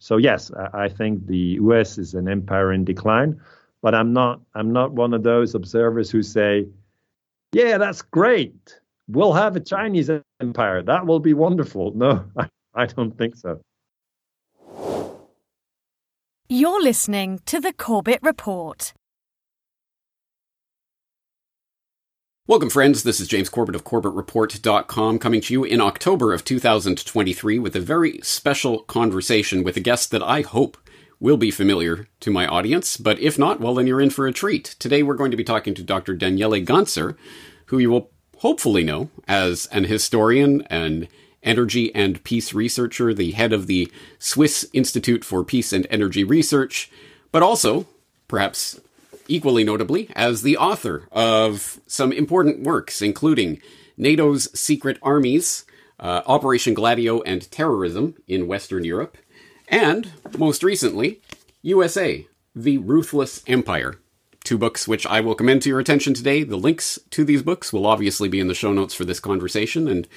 so yes, I, think the U.S. is an empire in decline, but I'm not. I'm not one of those observers who say, "Yeah, that's great. We'll have a Chinese empire. That will be wonderful." No, I, I don't think so. You're listening to the Corbett Report. Welcome, friends. This is James Corbett of CorbettReport.com coming to you in October of 2023 with a very special conversation with a guest that I hope will be familiar to my audience. But if not, well, then you're in for a treat. Today we're going to be talking to Dr. Daniele Ganser, who you will hopefully know as an historian and energy and peace researcher, the head of the Swiss Institute for Peace and Energy Research, but also, perhaps equally notably, as the author of some important works, including NATO's Secret Armies, uh, Operation Gladio and Terrorism in Western Europe, and, most recently, USA, The Ruthless Empire. Two books which I will commend to your attention today. The links to these books will obviously be in the show notes for this conversation, and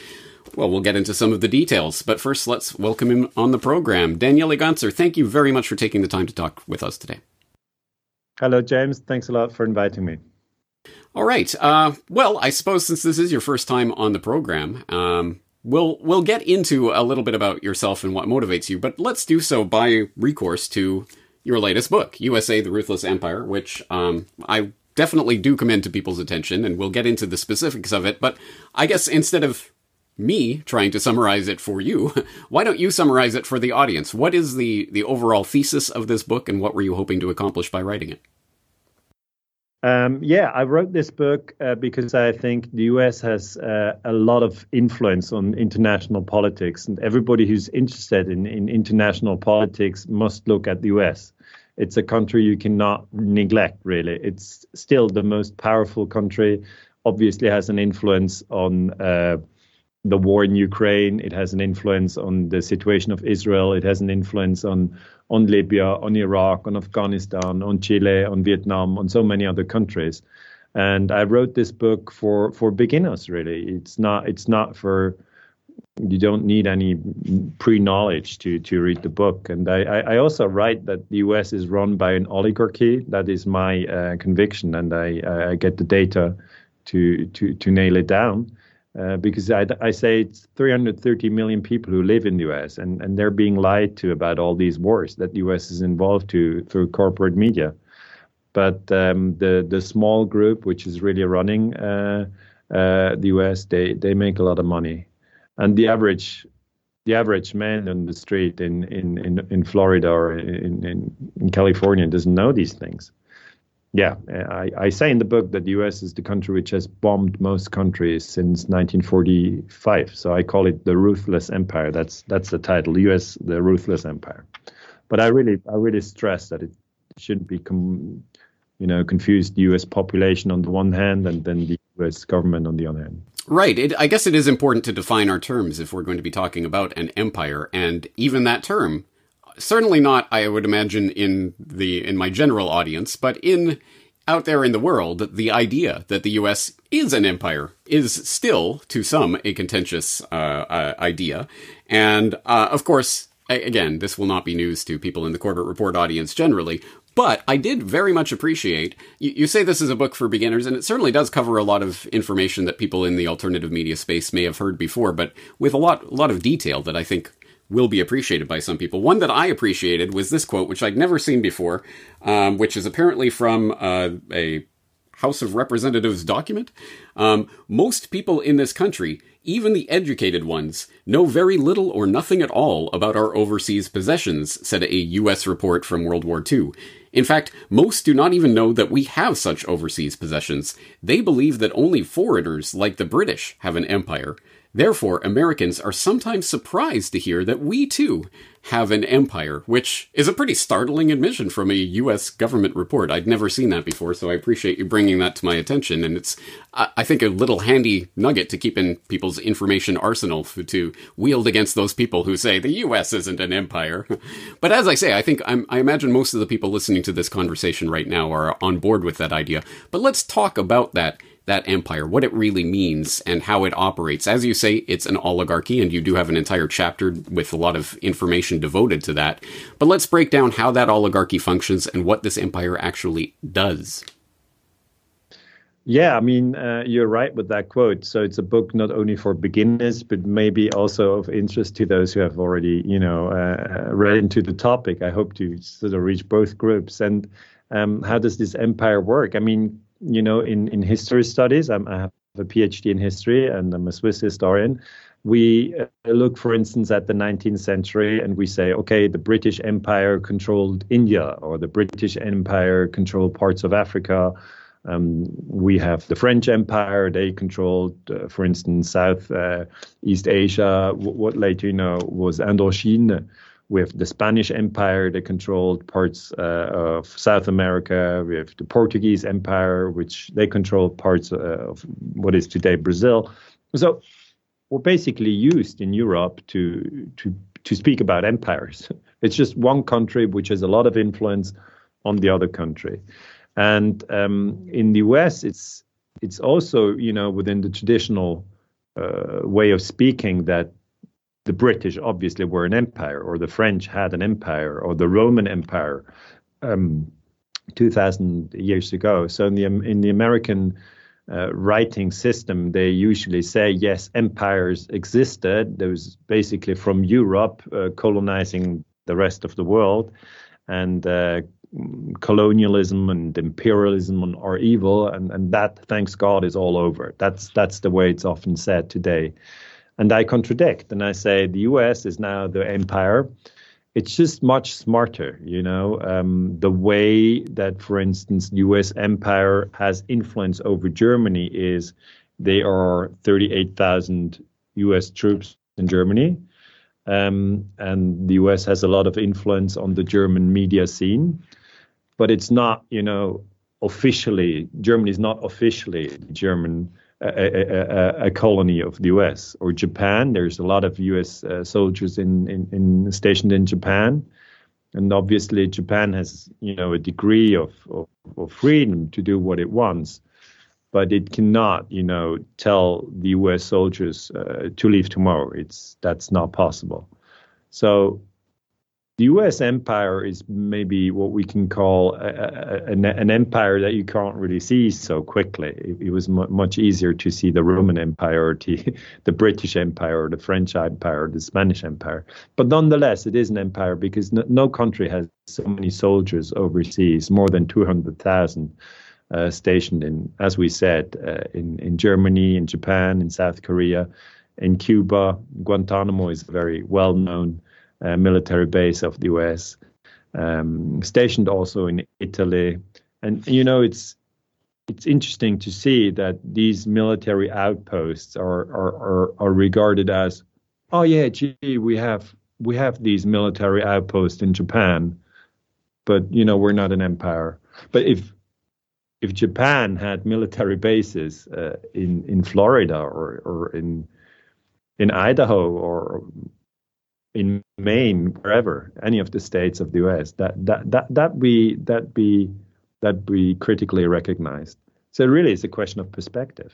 well, we'll get into some of the details. But first, let's welcome him on the program. Daniele Ganser, thank you very much for taking the time to talk with us today. Hello, James. Thanks a lot for inviting me. All right. Uh, well, I suppose since this is your first time on the program, um, we'll we'll get into a little bit about yourself and what motivates you. But let's do so by recourse to your latest book, USA: The Ruthless Empire, which um, I definitely do commend to people's attention, and we'll get into the specifics of it. But I guess instead of me trying to summarize it for you, why don't you summarize it for the audience? What is the the overall thesis of this book, and what were you hoping to accomplish by writing it? Um, yeah, I wrote this book uh, because I think the US has uh, a lot of influence on international politics, and everybody who's interested in, in international politics must look at the US. It's a country you cannot neglect, really. It's still the most powerful country, obviously, has an influence on. Uh, the war in Ukraine. It has an influence on the situation of Israel. It has an influence on on Libya, on Iraq, on Afghanistan, on Chile, on Vietnam, on so many other countries. And I wrote this book for for beginners. Really, it's not it's not for you don't need any pre-knowledge to to read the book. And I, I also write that the U.S. is run by an oligarchy. That is my uh, conviction, and I, I get the data to to to nail it down. Uh, because I, I, say it's 330 million people who live in the U.S. and, and they're being lied to about all these wars that the U.S. is involved to through corporate media. But um, the the small group which is really running uh, uh, the U.S. they they make a lot of money, and the average the average man on the street in in in, in Florida or in, in in California doesn't know these things yeah, uh, I, I, say in the book that the US is the country which has bombed most countries since 1945. So I call it the ruthless empire. That's that's the title, US, the ruthless empire. But I really I really stress that it shouldn't be com, you know confused US population on the one hand and then the US government on the other hand. Right. It, I guess it is important to define our terms if we're going to be talking about an empire, and even that term certainly not, I would imagine, in the in my general audience, but in out there in the world, the idea that the U.S. is an empire is still, to some, a contentious uh, uh, idea. And uh, of course, again, this will not be news to people in the Corbett Report audience generally. But I did very much appreciate you, you, say this is a book for beginners, and it certainly does cover a lot of information that people in the alternative media space may have heard before, but with a lot, a lot of detail that I think will be appreciated by some people. One that I appreciated was this quote, which I'd never seen before, um, which is apparently from uh, a House of Representatives document. Um, most people in this country, even the educated ones, know very little or nothing at all about our overseas possessions, said a U.S. report from World War II. In fact, most do not even know that we have such overseas possessions. They believe that only foreigners, like the British, have an empire. Therefore, Americans are sometimes surprised to hear that we too have an empire, which is a pretty startling admission from a U.S. government report. I'd never seen that before, so I appreciate you bringing that to my attention. And it's, I think, a little handy nugget to keep in people's information arsenal to wield against those people who say the U.S. isn't an empire. but as I say, I think I'm, I imagine most of the people listening to this conversation right now are on board with that idea. But let's talk about that that empire, what it really means, and how it operates. As you say, it's an oligarchy, and you do have an entire chapter with a lot of information devoted to that. But let's break down how that oligarchy functions and what this empire actually does. Yeah, I mean, uh, you're right with that quote. So it's a book not only for beginners, but maybe also of interest to those who have already, you know, uh, uh read into the topic. I hope to sort of reach both groups. And um, how does this empire work? I mean, you know, in, in history studies, I'm, i have a PhD in history and I'm a Swiss historian. We uh, look, for instance, at the 19th century and we say, okay, the British Empire controlled India or the British Empire controlled parts of Africa um, we have the French Empire; they controlled, uh, for instance, South uh, East Asia. W- what later, you know, was Indochine. Have the Spanish Empire; that controlled parts uh, of South America. Have the Portuguese Empire, which they controlled parts uh, of what is today Brazil. So we're basically used in Europe to to to speak about empires. It's just one country which has a lot of influence on the other country. And um, in the US, it's it's also you know within the traditional uh, way of speaking that the British obviously were an empire, or the French had an empire, or the Roman Empire, um, two thousand years ago. So in the in the American uh, writing system, they usually say yes, empires existed. There was basically from Europe uh, colonizing the rest of the world, and uh, colonialism and imperialism are evil, and, and that, thanks God, is all over. That's that's the way it's often said today. And I contradict, and I say the U.S. is now the empire. It's just much smarter, you know. Um, the way that, for instance, the U.S. empire has influence over Germany is they are 38,000 U.S. troops in Germany. Um, and the US has a lot of influence on the German media scene but it's not, you know, officially Germany is not officially German a, a, a, colony of the U.S. or Japan. There's a lot of U.S. Uh, soldiers in, in, in, stationed in Japan, and obviously Japan has you know a degree of, of, of freedom to do what it wants, but it cannot you know tell the U.S. soldiers uh, to leave tomorrow. It's that's not possible. So the U.S. empire is maybe what we can call a, a, an, an, empire that you can't really see so quickly. It, it was much easier to see the Roman Empire, or the, the British Empire, or the French Empire, or the Spanish Empire. But nonetheless, it is an empire because no, no country has so many soldiers overseas, more than 200,000 uh, stationed in, as we said, uh, in, in Germany, in Japan, in South Korea, in Cuba. Guantanamo is very well known uh, military base of the US, um, stationed also in Italy. And you know, it's it's interesting to see that these military outposts are are, are, are regarded as, oh yeah, gee, we have we have these military outposts in Japan, but you know we're not an empire. But if if Japan had military bases uh, in in Florida or or in in Idaho or in Maine, wherever, any of the states of the U.S. That that that that be that be that be critically recognized. So really, it's a question of perspective.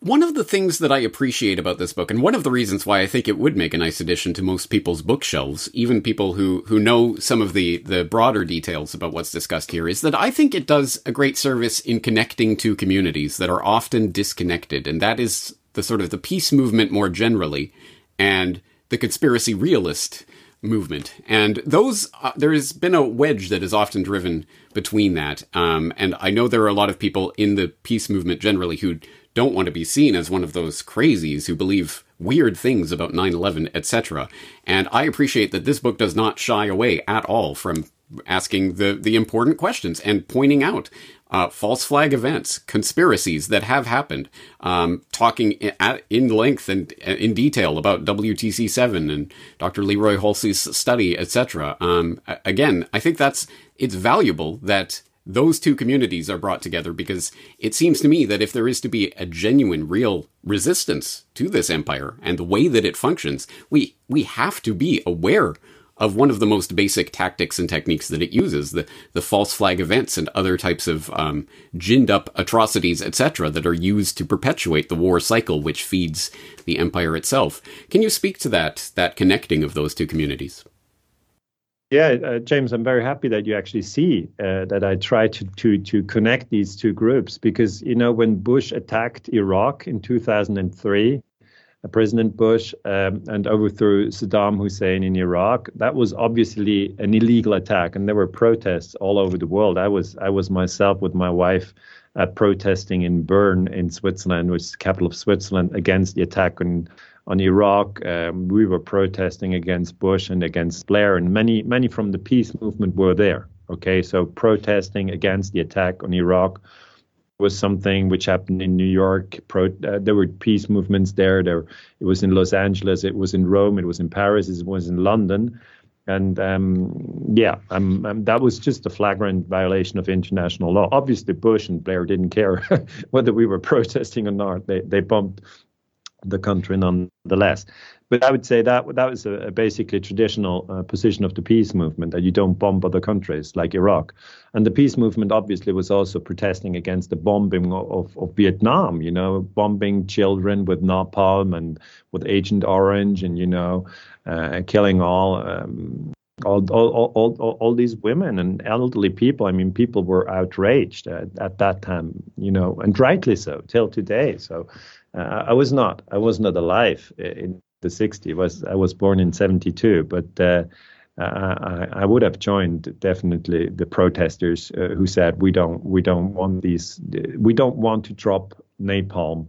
One of the things that I appreciate about this book, and one of the reasons why I think it would make a nice addition to most people's bookshelves, even people who, who know some of the, the broader details about what's discussed here, is that I think it does a great service in connecting to communities that are often disconnected. And that is the sort of the peace movement more generally and the conspiracy realist movement. And those, uh, there has been a wedge that is often driven between that. Um, and I know there are a lot of people in the peace movement generally who don't want to be seen as one of those crazies who believe weird things about 9-11, etc. And I appreciate that this book does not shy away at all from asking the, the important questions and pointing out uh, false flag events, conspiracies that have happened, um, talking in, at, in length and in detail about WTC7 and Dr. Leroy Hulsey's study, etc. Um, again, I think that's it's valuable that those two communities are brought together because it seems to me that if there is to be a genuine, real resistance to this empire and the way that it functions, we we have to be aware of one of the most basic tactics and techniques that it uses the, the false flag events and other types of um, ginned up atrocities, etc., that are used to perpetuate the war cycle which feeds the empire itself. Can you speak to that, that connecting of those two communities? Yeah, uh, James, I'm very happy that you actually see uh, that I try to, to to connect these two groups because you know when Bush attacked Iraq in 2003, President Bush um, and overthrew Saddam Hussein in Iraq. That was obviously an illegal attack, and there were protests all over the world. I was I was myself with my wife uh, protesting in Bern in Switzerland, which is the capital of Switzerland, against the attack on on Iraq. Um, we were protesting against Bush and against Blair, and many many from the peace movement were there. Okay, so protesting against the attack on Iraq was something which happened in New York. Pro, uh, there were peace movements there. There, it was in Los Angeles. It was in Rome. It was in Paris. It was in London. And um, yeah, um, um, that was just a flagrant violation of international law. Obviously, Bush and Blair didn't care whether we were protesting or not. They they bombed the country nonetheless. But I would say that that was a, a basically traditional uh, position of the peace movement that you don't bomb other countries like Iraq, and the peace movement obviously was also protesting against the bombing of, of Vietnam. You know, bombing children with napalm and with Agent Orange, and you know, uh, killing all. Um, all, all, all, all, all these women and elderly people. I mean, people were outraged at, at that time, you know, and rightly so till today. So I was not, I was not alive in the 60s. Was I was born in 72, but uh, I, I, would have joined definitely the protesters uh, who said we don't we don't want these we don't want to drop napalm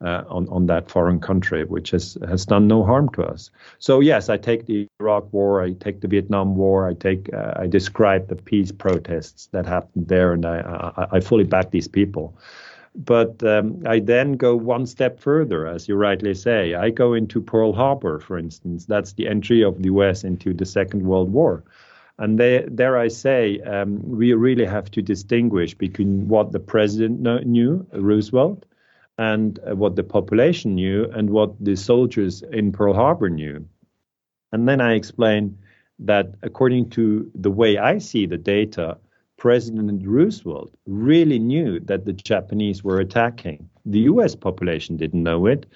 uh, on on that foreign country which has has done no harm to us. So yes, I take the Iraq War, I take the Vietnam War, I take uh, I describe the peace protests that happened there, and I I, I fully back these people. But um, I then go one step further, as you rightly say. I go into Pearl Harbor, for instance. That's the entry of the US into the Second World War. And they, there I say, um, we really have to distinguish between what the president knew, Roosevelt, and uh, what the population knew, and what the soldiers in Pearl Harbor knew. And then I explain that according to the way I see the data, President Roosevelt really knew that the Japanese were attacking. The U.S. population didn't know it,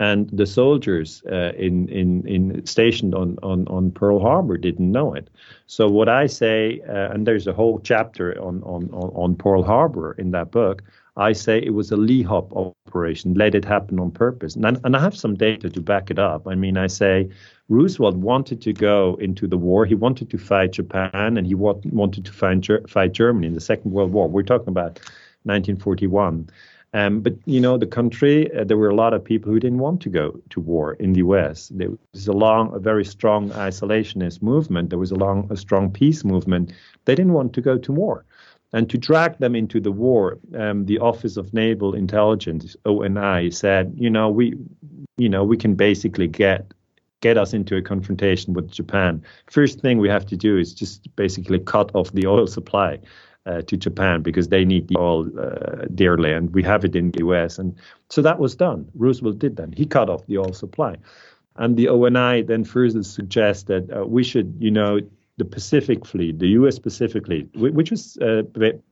and the soldiers uh, in, in, in stationed on, on, on Pearl Harbor didn't know it. So what I say, uh, and there's a whole chapter on, on, on Pearl Harbor in that book. I say it was a LIHOP operation, let it happen on purpose. And, and I have some data to back it up. I mean, I say Roosevelt wanted to go into the war. He wanted to fight Japan and he wanted to fight, fight Germany in the Second World War. We're talking about 1941. Um, but you know, the country, uh, there were a lot of people who didn't want to go to war in the U.S. There was a long, a very strong isolationist movement. There was a long, a strong peace movement. They didn't want to go to war, and to drag them into the war, um, the Office of Naval Intelligence (ONI) said, you know, we, you know, we can basically get get us into a confrontation with Japan, first thing we have to do is just basically cut off the oil supply uh, to Japan because they need the oil uh, dearly, and we have it in the U.S. And so that was done. Roosevelt did that. He cut off the oil supply, and the ONI then further suggested uh, we should, you know, the Pacific Fleet, the U.S. Pacific Fleet, which was uh,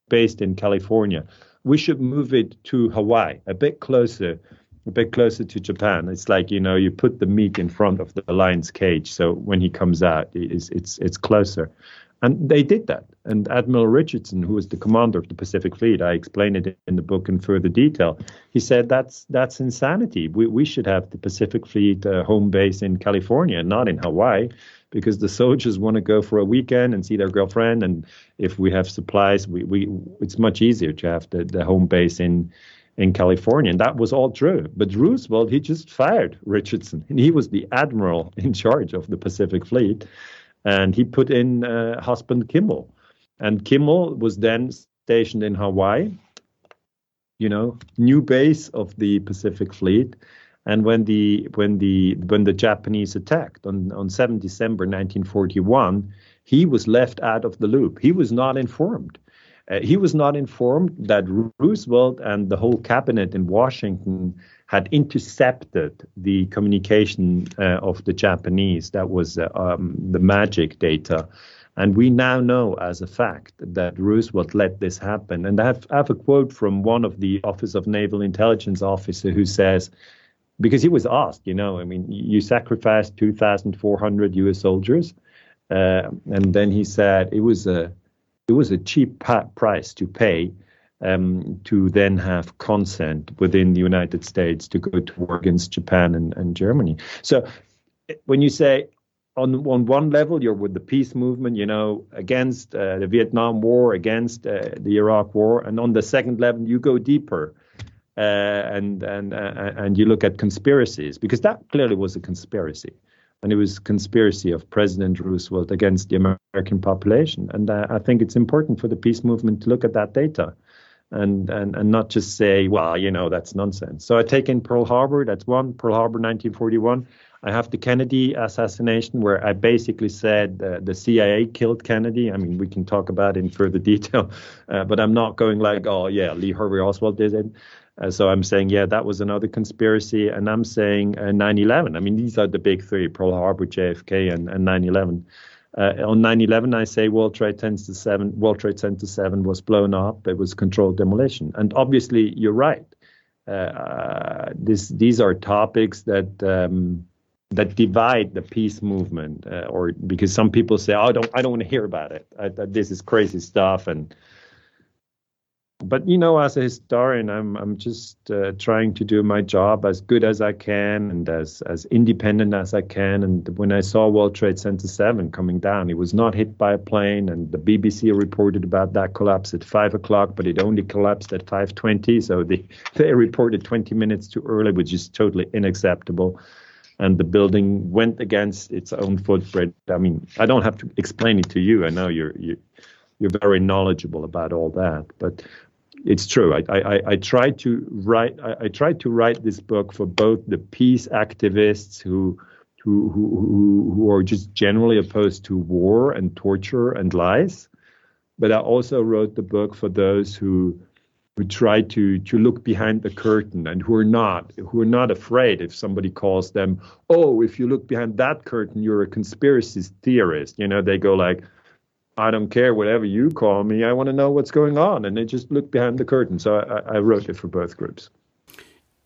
based in California, we should move it to Hawaii, a bit closer a bit closer to Japan. It's like you know you put the meat in front of the lion's cage, so when he comes out, it's it's it's closer. And they did that. And Admiral Richardson, who was the commander of the Pacific Fleet, I explain it in the book in further detail. He said that's that's insanity. We we should have the Pacific Fleet uh, home base in California, not in Hawaii, because the soldiers want to go for a weekend and see their girlfriend. And if we have supplies, we we it's much easier to have the, the home base in in California. And that was all true. But Roosevelt, he just fired Richardson. And he was the admiral in charge of the Pacific Fleet. And he put in uh, Husband Kimmel. And Kimmel was then stationed in Hawaii, you know, new base of the Pacific Fleet. And when the when the when the Japanese attacked on, on 7 December 1941, he was left out of the loop. He was not informed. Uh, he was not informed that Roosevelt and the whole cabinet in Washington had intercepted the communication uh, of the Japanese. That was uh, um, the magic data. And we now know as a fact that Roosevelt let this happen. And I have, I have, a quote from one of the Office of Naval Intelligence officer who says, because he was asked, you know, I mean, you sacrificed 2,400 U.S. soldiers, uh, and then he said it was a it was a cheap price to pay um, to then have consent within the United States to go to war against Japan and, and Germany. So when you say on on one level you're with the peace movement, you know, against uh, the Vietnam War, against uh, the Iraq War, and on the second level you go deeper. Uh, and and uh, and you look at conspiracies because that clearly was a conspiracy, and it was conspiracy of President Roosevelt against the American population. And uh, I think it's important for the peace movement to look at that data and, and, and not just say, well, you know, that's nonsense. So I take in Pearl Harbor, that's one, Pearl Harbor 1941. I have the Kennedy assassination, where I basically said uh, the CIA killed Kennedy. I mean, we can talk about in further detail, uh, but I'm not going like, oh, yeah, Lee Harvey Oswald did it. Uh, so I'm saying, yeah, that was another conspiracy. And I'm saying uh, 9 11. I mean, these are the big three Pearl Harbor, JFK, and, and 9 11. Uh, on 9/11, I say World Trade Center 7, World Trade Center 7 was blown up. It was controlled demolition, and obviously you're right. Uh, this, these are topics that um, that divide the peace movement, uh, or because some people say, "Oh, I don't, I don't want to hear about it. I, this is crazy stuff," and but you know, as a historian, I'm I'm just uh, trying to do my job as good as I can and as as independent as I can. And when I saw World Trade Center seven coming down, it was not hit by a plane, and the BBC reported about that collapse at five o'clock, but it only collapsed at five twenty. So they they reported twenty minutes too early, which is totally unacceptable. And the building went against its own footprint. I mean, I don't have to explain it to you. I know you're you, you're very knowledgeable about all that, but it's true. I, I, I tried to write I, I, tried to write this book for both the peace activists who who who who are just generally opposed to war and torture and lies, but I also wrote the book for those who who try to to look behind the curtain and who are not who are not afraid if somebody calls them oh if you look behind that curtain you're a conspiracy theorist you know they go like I don't care whatever you call me. I want to know what's going on. And they just look behind the curtain. So I, I wrote it for both groups.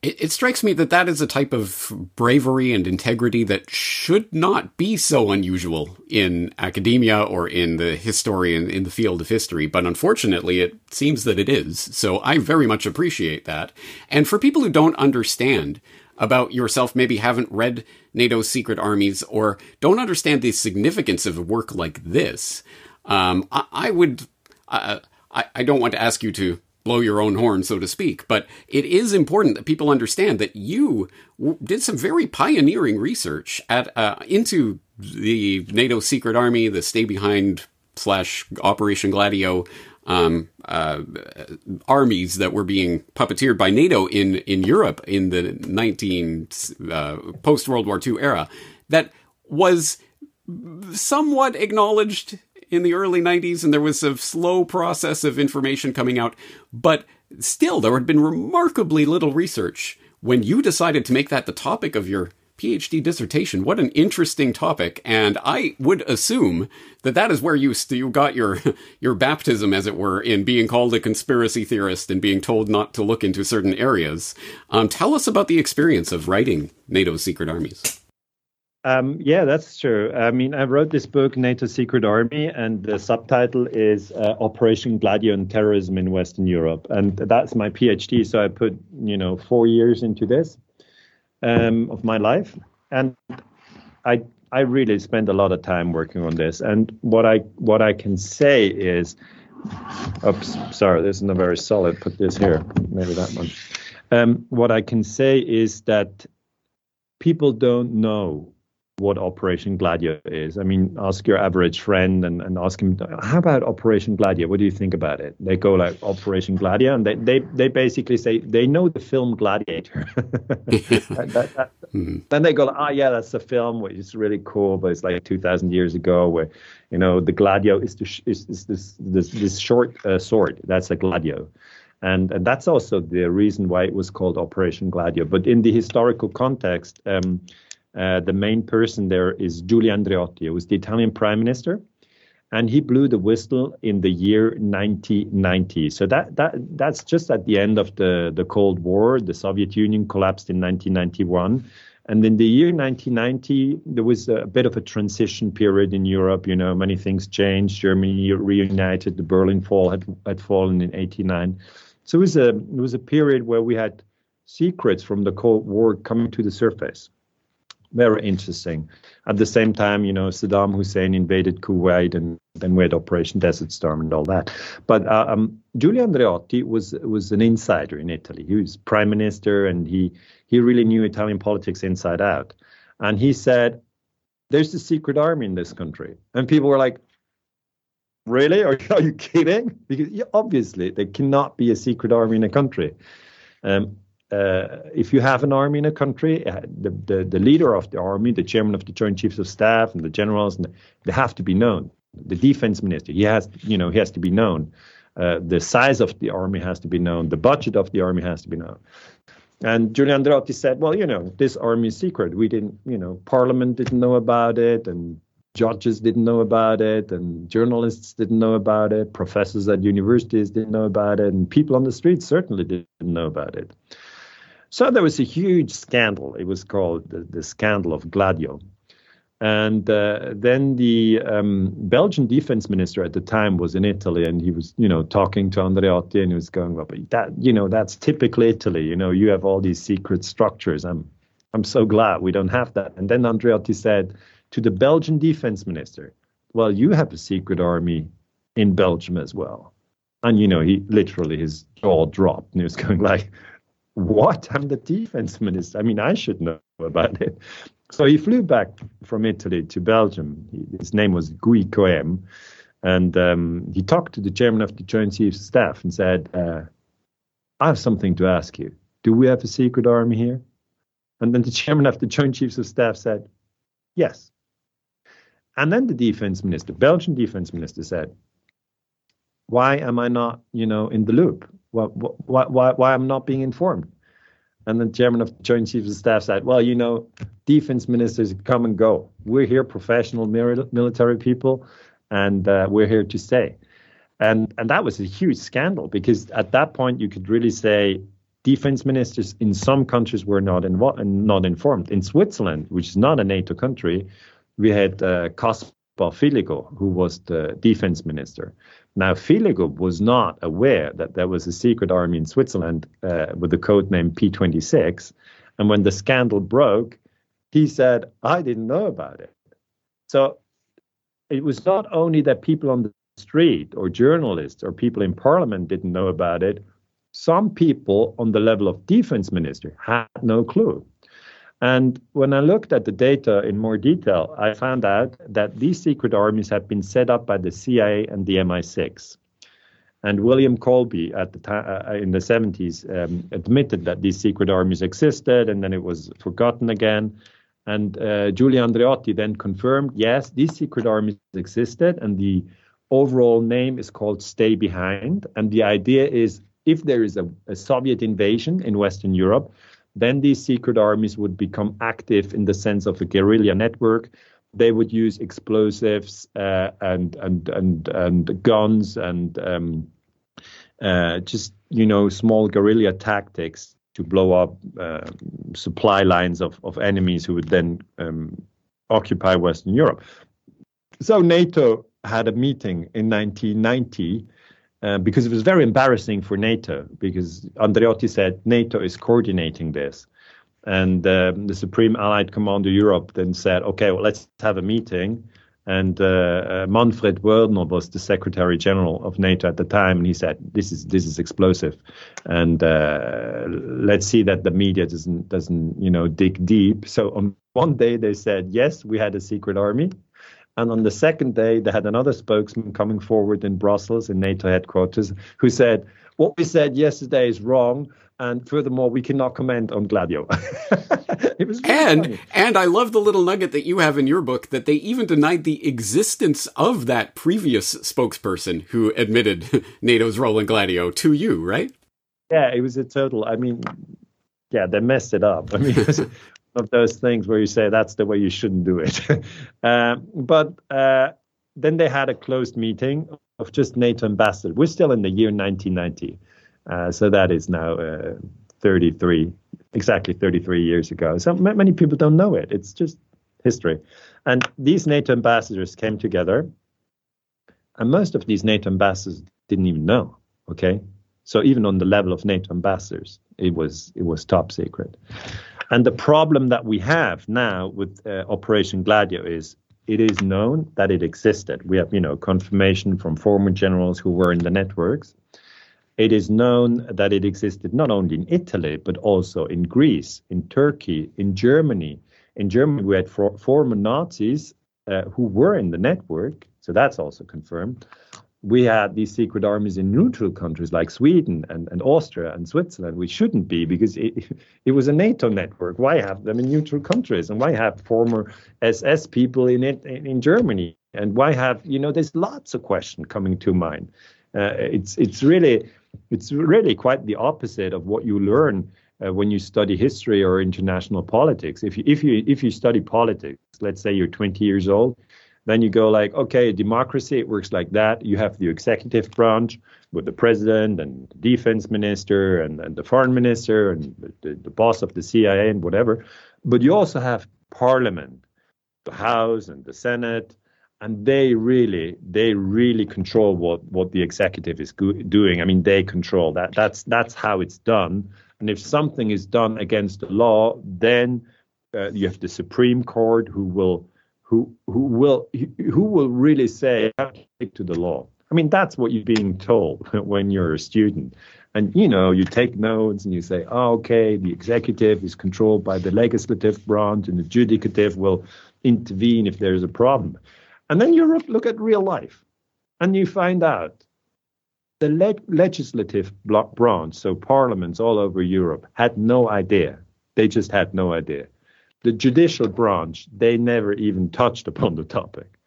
It, it, strikes me that that is a type of bravery and integrity that should not be so unusual in academia or in the historian in the field of history. But unfortunately, it seems that it is. So I very much appreciate that. And for people who don't understand, about yourself, maybe haven't read NATO's secret armies or don't understand the significance of a work like this, um, I, I, would, uh, I, I don't want to ask you to blow your own horn, so to speak, but it is important that people understand that you w- did some very pioneering research at uh, into the NATO secret army, the stay behind slash Operation Gladio um, uh, armies that were being puppeteered by NATO in in Europe in the 19 uh, post World War II era that was somewhat acknowledged in the early 90s, and there was a slow process of information coming out. But still, there had been remarkably little research. When you decided to make that the topic of your PhD dissertation, what an interesting topic. And I would assume that that is where you, you got your, your baptism, as it were, in being called a conspiracy theorist and being told not to look into certain areas. Um, tell us about the experience of writing NATO's secret armies. Um, yeah, that's true. I mean, I wrote this book, NATO Secret Army, and the subtitle is uh, Operation Gladio and Terrorism in Western Europe. And that's my PhD. So I put, you know, four years into this um, of my life. And I, I really spent a lot of time working on this. And what I, what I can say is, oops, sorry, this isn't very solid. Put this here, maybe that one. Um, what I can say is that people don't know what Operation Gladio is. I mean, ask your average friend and, and ask him, how about Operation Gladio? What do you think about it? They go like Operation Gladio, and they, they, they basically say they know the film Gladiator. that, that, Mm-hmm. Then they go, ah, oh, yeah, that's a film which is really cool, but it's like 2,000 years ago, where you know the gladio is, the sh- is, is this, this this short uh, sword. That's a gladio. And, and that's also the reason why it was called Operation Gladio. But in the historical context, um, uh, the main person there is Giulio Andreotti, who was the Italian prime minister and he blew the whistle in the year 1990. So that that that's just at the end of the the Cold War. The Soviet Union collapsed in 1991. And in the year 1990, there was a bit of a transition period in Europe. You know, many things changed. Germany reunited. The Berlin Wall had had fallen in '89. So it was a it was a period where we had secrets from the Cold War coming to the surface very interesting. At the same time, you know, Saddam Hussein invaded Kuwait, and then we had Operation Desert Storm and all that. But uh, um, Giulio Andreotti was was an insider in Italy. He was prime minister, and he he really knew Italian politics inside out. And he said, "There's a secret army in this country," and people were like. Really? Are, are you kidding? Because yeah, obviously there cannot be a secret army in a country. Um, uh, if you have an army in a country, uh, the, the, the leader of the army, the chairman of the Joint Chiefs of Staff, and the generals, and they have to be known. The defense minister, he has, you know, he has to be known. Uh, the size of the army has to be known. The budget of the army has to be known. And Giulio Andreotti said, well, you know, this army is secret. We didn't, you know, Parliament didn't know about it, and judges didn't know about it, and journalists didn't know about it, professors at universities didn't know about it, and people on the streets certainly didn't know about it. So there was a huge scandal. It was called the, the scandal of Gladio. And uh, then the um, Belgian defense minister at the time was in Italy, and he was, you know, talking to Andreotti, and he was going, "Well, but that, you know, that's typical Italy. You know, you have all these secret structures. I'm, I'm so glad we don't have that." And then Andreotti said to the Belgian defense minister, "Well, you have a secret army in Belgium as well." And you know, he literally his jaw dropped, and he was going like, what? I'm the defense minister. I mean, I should know about it. So he flew back from Italy to Belgium. His name was Guy Coëme. And um, he talked to the chairman of the Joint Chiefs of Staff and said, uh, I have something to ask you. Do we have a secret army here? And then the chairman of the Joint Chiefs of Staff said, Yes. And then the defense minister, Belgian defense minister, said, Why am I not, you know, in the loop? Why, why, why, why I'm not being informed? And the chairman of the Joint Chiefs of Staff said, well, you know, defense ministers come and go. We're here professional military people, and uh, we're here to stay. And, and that was a huge scandal because at that point you could really say defense ministers in some countries were not, invo- not informed. In Switzerland, which is not a NATO country, we had uh, Kaspar Villiger, who was the defense minister. Now, Villiger was not aware that there was a secret army in Switzerland uh, with the code name P26. And when the scandal broke, he said, I didn't know about it. So it was not only that people on the street or journalists or people in parliament didn't know about it, some people on the level of defense minister had no clue. And when I looked at the data in more detail, I found out that these secret armies had been set up by the CIA and the MI6. And William Colby at the time uh, in the 70s um, admitted that these secret armies existed, and then it was forgotten again. And uh, Giulio Andreotti then confirmed, yes, these secret armies existed, and the overall name is called Stay Behind. And the idea is, if there is a, a Soviet invasion in Western Europe, then these secret armies would become active in the sense of a guerrilla network. They would use explosives uh, and and and and guns and um, uh, just you know small guerrilla tactics to blow up uh, supply lines of, of enemies who would then um, occupy Western Europe. So NATO had a meeting in 1990 uh, because it was very embarrassing for NATO because Andreotti said NATO is coordinating this. And uh, the Supreme Allied Commander Europe then said, okay, well, let's have a meeting. And uh, uh Manfred Wörner was the Secretary General of NATO at the time, and he said, "This is this is explosive, and uh, let's see that the media doesn't doesn't you know dig deep." So on one day they said, "Yes, we had a secret army," And on the second day, they had another spokesman coming forward in Brussels, in NATO headquarters, who said, What we said yesterday is wrong. And furthermore, we cannot comment on Gladio. it was really and funny. and I love the little nugget that you have in your book that they even denied the existence of that previous spokesperson who admitted NATO's role in Gladio to you, right? Yeah, it was a total. I mean, yeah, they messed it up. I mean, of those things where you say that's the way you shouldn't do it. um, but uh, then they had a closed meeting of just NATO ambassadors. We're still in the year 1990, uh, so that is now uh, 33, exactly 33 years ago. So many people don't know it. It's just history. And these NATO ambassadors came together, and most of these NATO ambassadors didn't even know. Okay, so even on the level of NATO ambassadors, it was it was top secret. And the problem that we have now with uh, Operation Gladio is it is known that it existed. We have, you know, confirmation from former generals who were in the networks. It is known that it existed not only in Italy, but also in Greece, in Turkey, in Germany. In Germany, we had for, former Nazis uh, who were in the network, so that's also confirmed we had these secret armies in neutral countries like Sweden and, and Austria and Switzerland. We shouldn't be because it, it was a NATO network. Why have them in neutral countries? And why have former SS people in it in, Germany? And why have you know? There's lots of questions coming to mind. Uh, it's it's really it's really quite the opposite of what you learn uh, when you study history or international politics. If you if you if you study politics, let's say you're 20 years old then you go like, okay, democracy, it works like that. You have the executive branch with the president and the defense minister and, and the foreign minister and the, the boss of the CIA and whatever. But you also have parliament, the House and the Senate, and they really they really control what what the executive is go- doing. I mean, they control that. That's that's how it's done. And if something is done against the law, then uh, you have the Supreme Court who will who will who will really say stick to the law. I mean, that's what you're being told when you're a student. And you know, you take notes and you say, oh, okay, the executive is controlled by the legislative branch, and the judicative will intervene if there's a problem. And then you look at real life, and you find out the le- legislative branch, so parliaments all over Europe, had no idea. They just had no idea the judicial branch, they never even touched upon the topic.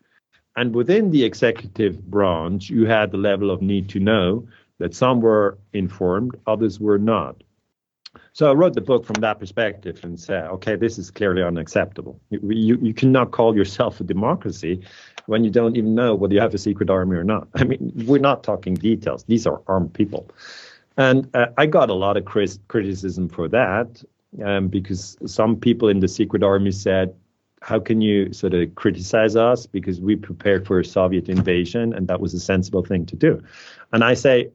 And within the executive branch, you had the level of need to know that some were informed, others were not. So I wrote the book from that perspective and said, okay, this is clearly unacceptable. You, you, you cannot call yourself a democracy when you don't even know whether you have a secret army or not. I mean, we're not talking details. These are armed people. And uh, I got a lot of criticism for that um, because some people in the secret army said, how can you sort of criticize us because we prepared for a Soviet invasion and that was a sensible thing to do? And I say,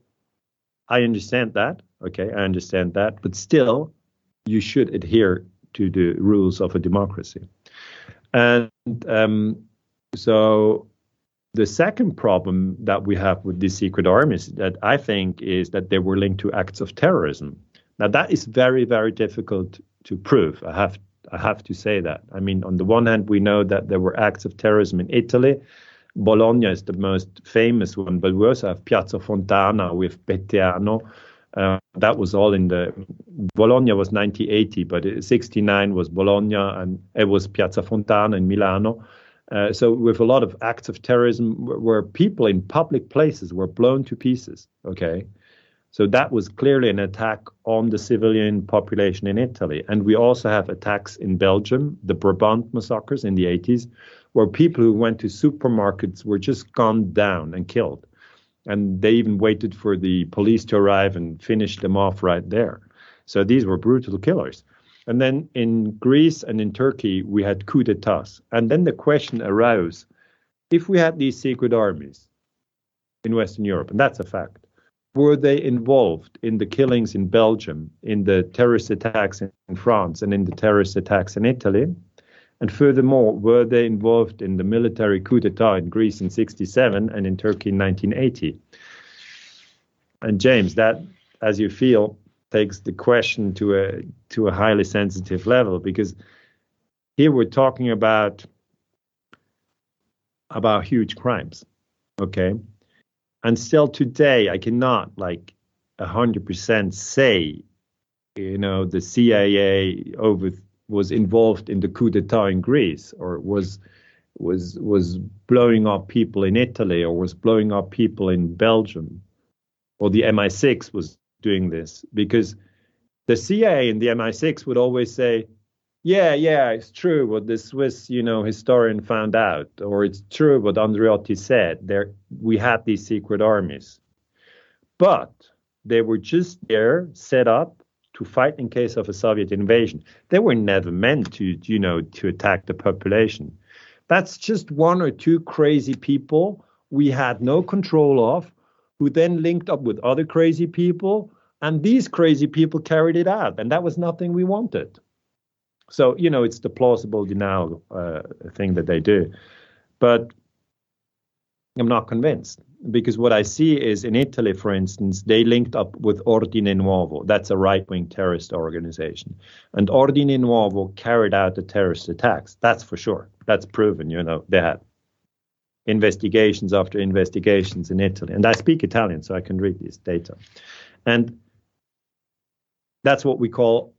I understand that. Okay, I understand that. But still, you should adhere to the rules of a democracy. And um, so the second problem that we have with these secret armies that I think is that they were linked to acts of terrorism. Now that is very, very difficult to prove. I have I have to say that. I mean, on the one hand, we know that there were acts of terrorism in Italy. Bologna is the most famous one, but we also have Piazza Fontana with Peteano. Uh, that was all in the Bologna was 1980, but 69 was Bologna and it was Piazza Fontana in Milano. Uh, so with a lot of acts of terrorism where people in public places were blown to pieces. Okay, so that was clearly an attack on the civilian population in Italy. And we also have attacks in Belgium, the Brabant massacres in the 80s, where people who went to supermarkets were just gunned down and killed. And they even waited for the police to arrive and finish them off right there. So these were brutal killers. And then in Greece and in Turkey, we had coup d'etats. And then the question arose if we had these secret armies in Western Europe, and that's a fact, were they involved in the killings in Belgium, in the terrorist attacks in France, and in the terrorist attacks in Italy? And furthermore, were they involved in the military coup d'etat in Greece in 67 and in Turkey in 1980? And James, that, as you feel, takes the question to a to a highly sensitive level because here we're talking about about huge crimes. Okay. And still today, I cannot like 100% say, you know, the CIA over was involved in the coup d'etat in Greece or was was was blowing up people in Italy or was blowing up people in Belgium or the MI6 was doing this. Because the CIA and the MI6 would always say, yeah, yeah, it's true what the Swiss, you know, historian found out, or it's true what Andreotti said. There, we had these secret armies, but they were just there, set up to fight in case of a Soviet invasion. They were never meant to, you know, to attack the population. That's just one or two crazy people we had no control of, who then linked up with other crazy people, and these crazy people carried it out, and that was nothing we wanted. So you know, it's the plausible denial uh, thing that they do, but I'm not convinced because what I see is in Italy, for instance, they linked up with Ordine Nuovo. That's a right-wing terrorist organization, and Ordine Nuovo carried out the terrorist attacks. That's for sure. That's proven. You know, they had investigations after investigations in Italy, and I speak Italian, so I can read this data, and that's what we call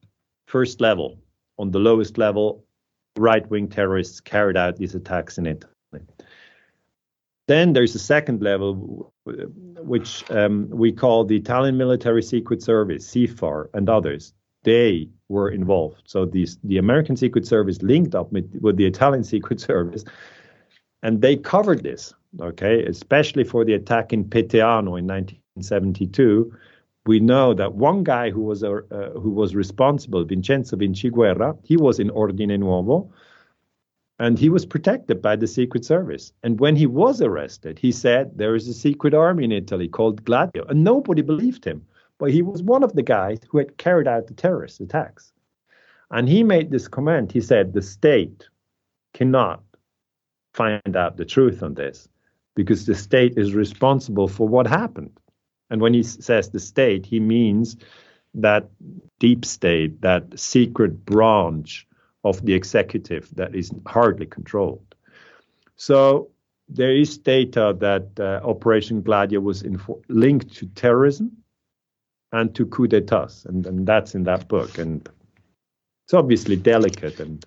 first level. On the lowest level, right-wing terrorists carried out these attacks in Italy. Then there's a second level, which um, we call the Italian Military Secret Service, SIFAR, and others. They were involved. So these, the American Secret Service linked up with, with the Italian Secret Service, and they covered this. Okay, especially for the attack in Peteano in 1972. We know that one guy who was uh, who was responsible, Vincenzo Vinciguerra, he was in Ordine Nuovo and he was protected by the Secret Service. And when he was arrested, he said there is a secret army in Italy called Gladio, and nobody believed him. But he was one of the guys who had carried out the terrorist attacks. And he made this comment. He said the state cannot find out the truth on this because the state is responsible for what happened. And when he says the state, he means that deep state, that secret branch of the executive that is hardly controlled. So there is data that uh, Operation Gladio was info- linked to terrorism and to coup d'etats, and, and that's in that book. And it's obviously delicate, and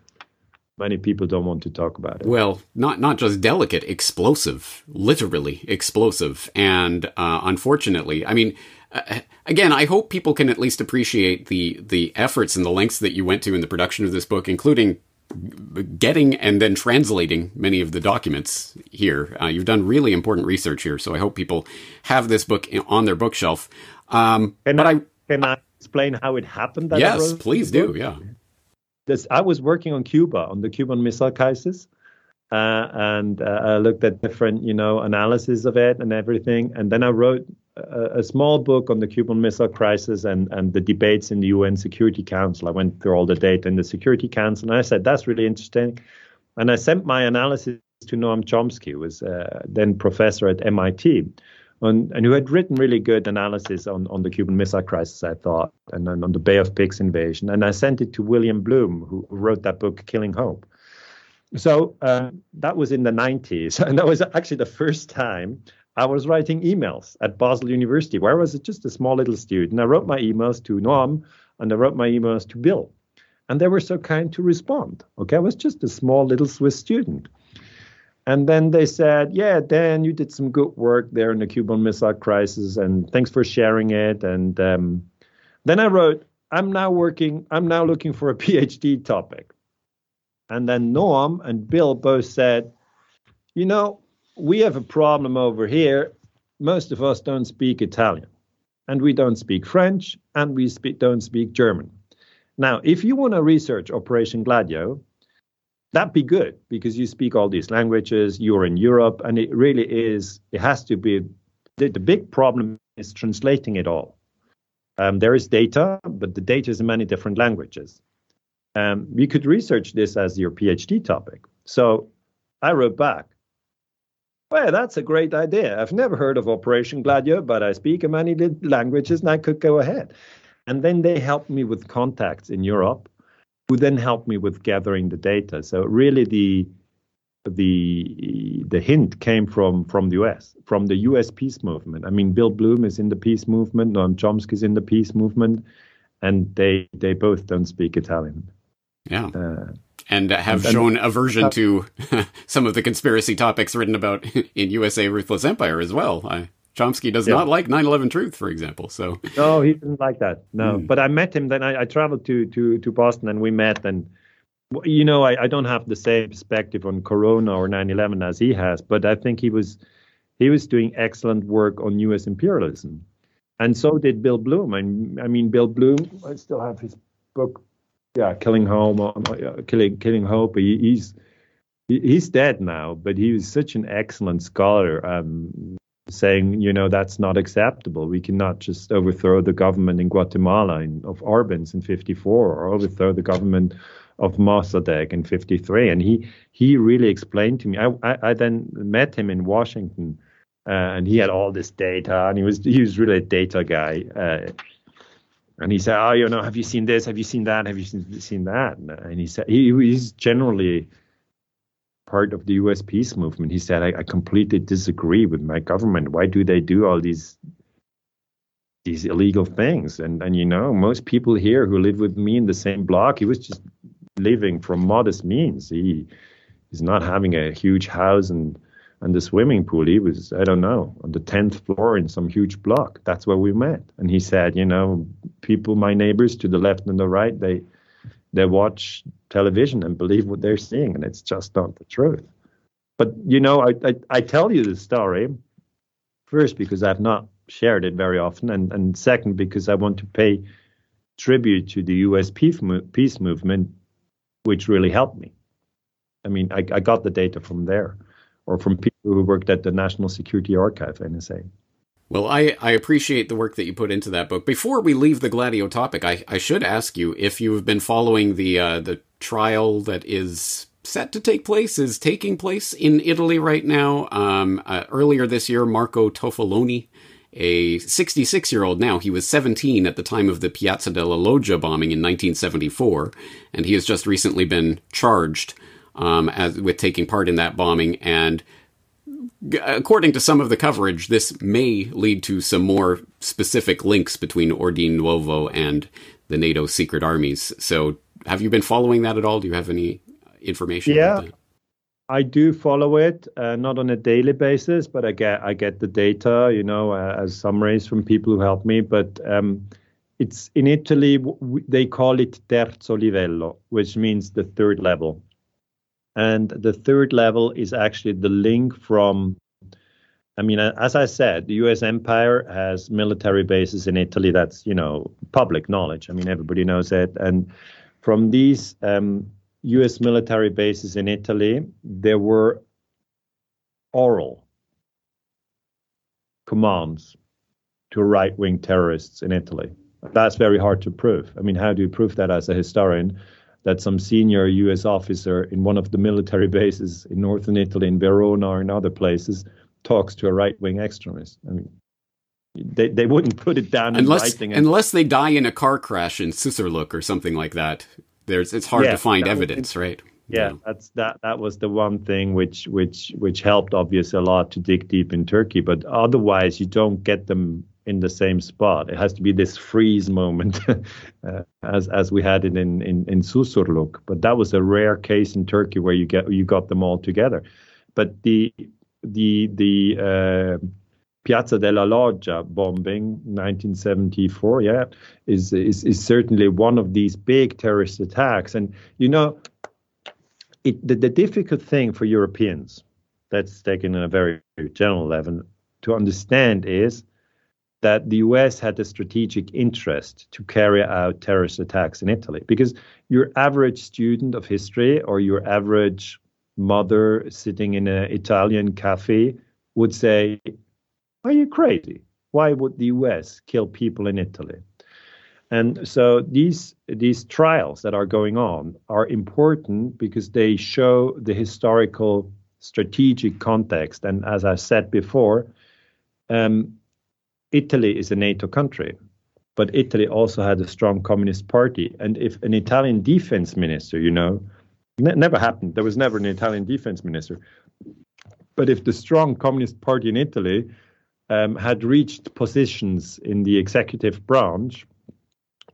many people don't want to talk about it. Well, not not just delicate, explosive, literally explosive, and uh, unfortunately, I mean, uh, again, I hope people can at least appreciate the the efforts and the lengths that you went to in the production of this book, including getting and then translating many of the documents here. Uh, you've done really important research here, so I hope people have this book on their bookshelf. Um, can but I, I, can I explain how it happened? yes, please do. Yeah. This, I was working on Cuba on the Cuban Missile Crisis, uh, and uh, I looked at different, you know, analysis of it and everything. And then I wrote a, a, small book on the Cuban Missile Crisis and, and the debates in the UN Security Council. I went through all the data in the Security Council, and I said that's really interesting. And I sent my analysis to Noam Chomsky, who was uh, then professor at MIT, on, and who had written really good analysis on, on the Cuban Missile Crisis, I thought, and, and on the Bay of Pigs invasion. And I sent it to William Blum, who wrote that book, Killing Hope. So uh, that was in the 90s. And that was actually the first time I was writing emails at Basel University, where I was just a small little student. I wrote my emails to Noam and I wrote my emails to Bill. And they were so kind to respond. Okay, I was just a small little Swiss student. And then they said, Yeah, Dan, you did some good work there in the Cuban Missile Crisis, and thanks for sharing it. And um, then I wrote, I'm now working, I'm now looking for a PhD topic. And then Noam and Bill both said, you know, we have a problem over here. Most of us don't speak Italian, and we don't speak French, and we speak, don't speak German. Now, if you want to research Operation Gladio, that'd be good because you speak all these languages, you're in Europe, and it really is, it has to be, the, the big problem is translating it all. Um, there is data, but the data is in many different languages um, you could research this as your PhD topic. So I wrote back, well, that's a great idea. I've never heard of Operation Gladio, but I speak many languages and I could go ahead. And then they helped me with contacts in Europe, who then helped me with gathering the data. So really, the the the hint came from from the U.S. from the U.S. peace movement. I mean, Bill Blum is in the peace movement, Noam Chomsky is in the peace movement, and they they both don't speak Italian. Yeah. Uh, and have and, shown aversion uh, to some of the conspiracy topics written about in USA Ruthless Empire as well. I, Chomsky does yeah. not like 9/11 Truth, for example. So no, he didn't like that. No, mm. but I met him. Then I, I, traveled to to to Boston, and we met. And you know, I, I don't have the same perspective on Corona or 9/11 as he has, but I think he was he was doing excellent work on U.S. imperialism, and so did Bill Blum. I, I mean, Bill Blum. I still have his book. Yeah, Killing Home, uh, Killing Killing Hope. He, he's he's dead now, but he was such an excellent scholar. Um, saying, you know, that's not acceptable. We cannot just overthrow the government in Guatemala in, of Arbenz in 54 or overthrow the government of Mossadegh in 53. And he he really explained to me. I, I, I then met him in Washington, uh, and he had all this data, and he was he was really a data guy. Uh, and he said, "Oh, you know, have you seen this? Have you seen that? Have you seen, seen that?" And he said he, he's generally part of the U.S. peace movement. He said, I, I completely disagree with my government. Why do they do all these these illegal things? And and you know, most people here who live with me in the same block, he was just living from modest means. He he's not having a huge house and and the swimming pool. He was, I don't know, on the tenth floor in some huge block. That's where we met. And he said, you know, people, my neighbors to the left and the right, they they watch television and believe what they're seeing, and it's just not the truth. But you know, I I, I tell you the story first because I've not shared it very often, and and second because I want to pay tribute to the U.S. peace, peace movement, which really helped me. I mean, I, I got the data from there, or from people who worked at the National Security Archive, NSA. Well, I, I appreciate the work that you put into that book. Before we leave the Gladio topic, I, I should ask you if you have been following the uh, the trial that is set to take place, is taking place in Italy right now. Um, uh, earlier this year, Marco Toffaloni, a 66 year old now, he was 17 at the time of the Piazza della Loggia bombing in 1974, and he has just recently been charged um, as, with taking part in that bombing and according to some of the coverage, this may lead to some more specific links between Ordine Nuovo and the NATO secret armies. So, have you been following that at all? Do you have any information? Yeah, I do follow it, uh, not on a daily basis, but I get I get the data, you know, uh, as summaries from people who help me. But um, it's in Italy. W- they call it terzo livello, which means the third level. And the third level is actually the link from, I mean, as I said, the US empire has military bases in Italy. That's, you know, public knowledge. I mean, everybody knows it. And from these um, US military bases in Italy, there were oral commands to right wing terrorists in Italy. That's very hard to prove. I mean, how do you prove that as a historian? That some senior U.S. officer in one of the military bases in northern Italy, in Verona or in other places, talks to a right-wing extremist. I mean, they they wouldn't put it down unless unless they die in a car crash in Susurluk or something like that. There's it's hard yeah, to find evidence, right? Yeah, yeah, that's that that was the one thing which which which helped obviously a lot to dig deep in Turkey, but otherwise you don't get them in the same spot. It has to be this freeze moment, uh, as as we had it in in in Susurluk. But that was a rare case in Turkey where you get you got them all together. But the the the uh, Piazza della Loggia bombing, 1974, yeah, is, is is certainly one of these big terrorist attacks. And you know, it, the, the difficult thing for Europeans, that's taken in a very general level, to understand is that the US had a strategic interest to carry out terrorist attacks in Italy. Because your average student of history or your average mother sitting in an Italian cafe would say, Are you crazy? Why would the US kill people in Italy? And so these these trials that are going on are important because they show the historical strategic context. And as I said before, um, Italy is a NATO country, but Italy also had a strong communist party. And if an Italian defense minister, you know, Ne- never happened. There was never an Italian defense minister. But if the strong Communist Party in Italy um, had reached positions in the executive branch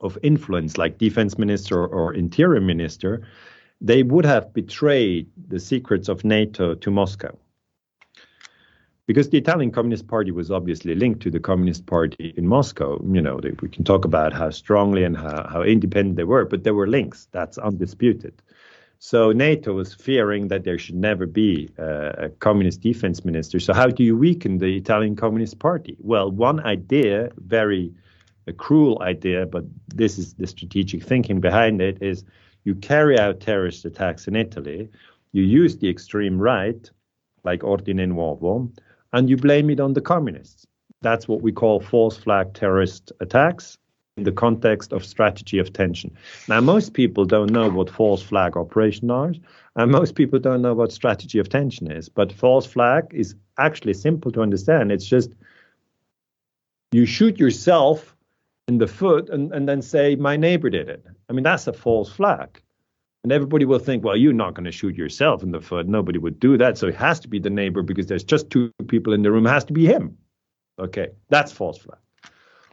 of influence, like defense minister or interior minister, they would have betrayed the secrets of NATO to Moscow. Because the Italian Communist Party was obviously linked to the Communist Party in Moscow. You know, they, we can talk about how strongly and how, how independent they were, but there were links. That's undisputed. So NATO was fearing that there should never be uh, a communist defense minister. So how do you weaken the Italian Communist Party? Well, one idea, very a cruel idea, but this is the strategic thinking behind it, is you carry out terrorist attacks in Italy, you use the extreme right, like Ordine Nuovo, and you blame it on the communists. That's what we call false flag terrorist attacks in the context of strategy of tension. Now, most people don't know what false flag operation are, and most people don't know what strategy of tension is. But false flag is actually simple to understand. It's just you shoot yourself in the foot and, and then say, My neighbor did it. I mean, that's a false flag. And everybody will think, well, you're not going to shoot yourself in the foot. Nobody would do that. So it has to be the neighbor because there's just two people in the room. It has to be him. Okay, that's false flag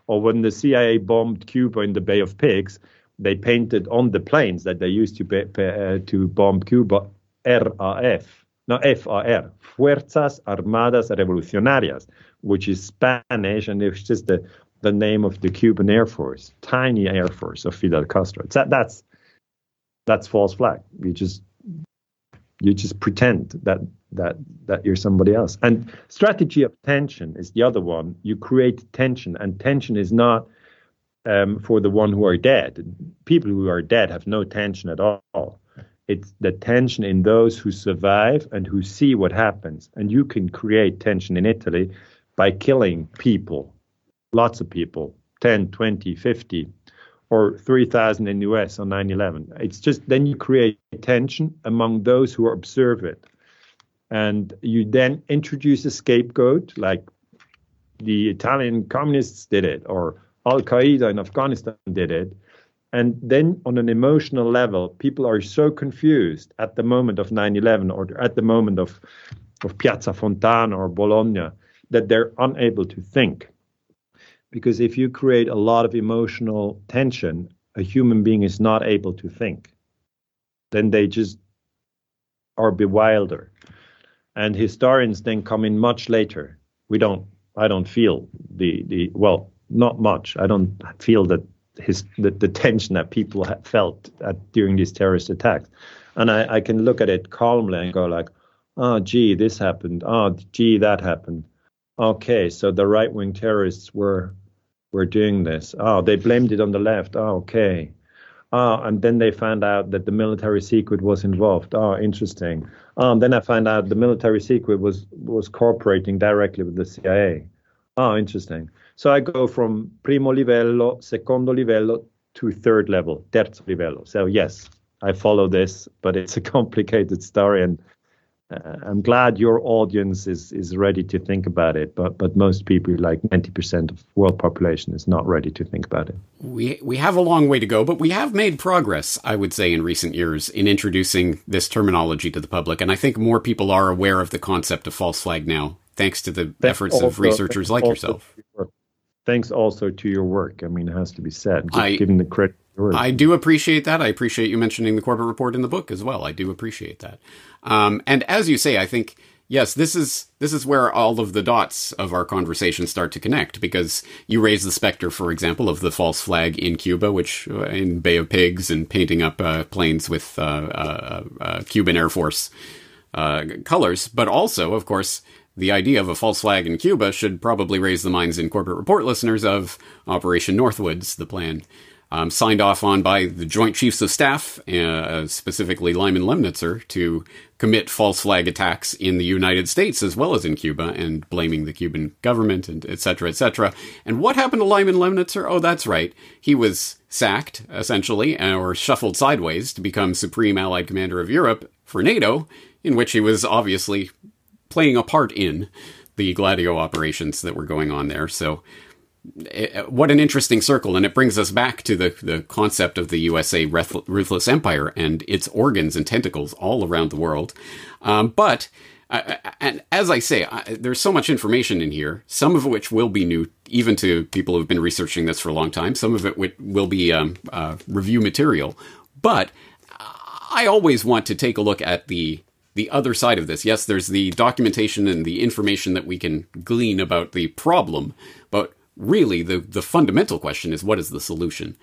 or when the CIA bombed Cuba in the Bay of Pigs, they painted on the planes that they used to be, uh, to bomb Cuba RAF, no FAR, Fuerzas Armadas Revolucionarias, which is Spanish and it's just the the name of the Cuban Air Force, tiny Air Force of Fidel Castro. That, that's that's false flag. You just you just pretend that that that you're somebody else. And strategy of tension is the other one. You create tension, and tension is not um, for the one who are dead. People who are dead have no tension at all. It's the tension in those who survive and who see what happens. And you can create tension in Italy by killing people, lots of people, 10, 20, 50, or 3,000 in the US on 9 11. It's just then you create tension among those who observe it and you then introduce a scapegoat like the Italian communists did it or Al Qaeda in Afghanistan did it. And then on an emotional level, people are so confused at the moment of 9 11 or at the moment of, of Piazza Fontana or Bologna that they're unable to think. Because if you create a lot of emotional tension, a human being is not able to think. Then they just are bewildered and historians then come in much later. We don't. I don't feel the the well, not much. I don't feel that his the, the tension that people have felt at, during these terrorist attacks, and I, I can look at it calmly and go like, oh gee, this happened. Oh gee, that happened. Okay, so the right wing terrorists were were doing this. Oh, they blamed it on the left. Oh, okay. Oh, and then they found out that the military secret was involved. Oh, interesting. Um, then I found out the military secret was was cooperating directly with the CIA. Oh, interesting. So I go from primo livello, secondo livello to third level, terzo livello. So yes, I follow this, but it's a complicated story, and uh, I'm glad your audience is is ready to think about it, but but most people, like 90% of world population, is not ready to think about it. We we have a long way to go, but we have made progress, I would say, in recent years in introducing this terminology to the public, and I think more people are aware of the concept of false flag now, thanks to the thanks efforts also, of researchers like yourself. Thanks also to your work. I mean, it has to be said, I, giving the credit I do appreciate that. I appreciate you mentioning the Corbett Report in the book as well. I do appreciate that. Um, and as you say, I think yes, this is this is where all of the dots of our conversation start to connect because you raise the specter, for example, of the false flag in Cuba, which uh, in Bay of Pigs and painting up uh, planes with uh, uh, uh Cuban Air Force uh, colors, but also, of course. The idea of a false flag in Cuba should probably raise the minds in Corbett Report listeners of Operation Northwoods, the plan um, signed off on by the Joint Chiefs of Staff, uh, specifically Lyman Lemnitzer, to commit false flag attacks in the United States as well as in Cuba and blaming the Cuban government and et cetera, et cetera. And what happened to Lyman Lemnitzer? Oh, that's right. He was sacked, essentially, or shuffled sideways to become Supreme Allied Commander of Europe for NATO, in which he was obviously playing a part in the Gladio operations that were going on there. So eh, what an interesting circle, and it brings us back to the the concept of the USA ruthless empire and its organs and tentacles all around the world. Um, but uh, and as I say, I, there's so much information in here, some of which will be new, even to people who've been researching this for a long time. Some of it w- will be um, uh, review material. But I always want to take a look at the the other side of this. Yes, there's the documentation and the information that we can glean about the problem, but really the the fundamental question is what is the solution?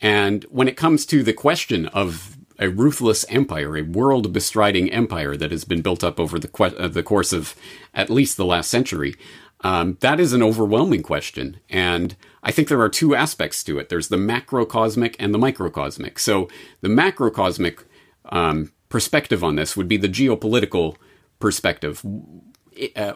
And when it comes to the question of a ruthless empire, a world bestriding empire that has been built up over the, que- uh, the course of at least the last century. Um, that is an overwhelming question. And I think there are two aspects to it there's the macrocosmic and the microcosmic. So, the macrocosmic um, perspective on this would be the geopolitical perspective. Uh,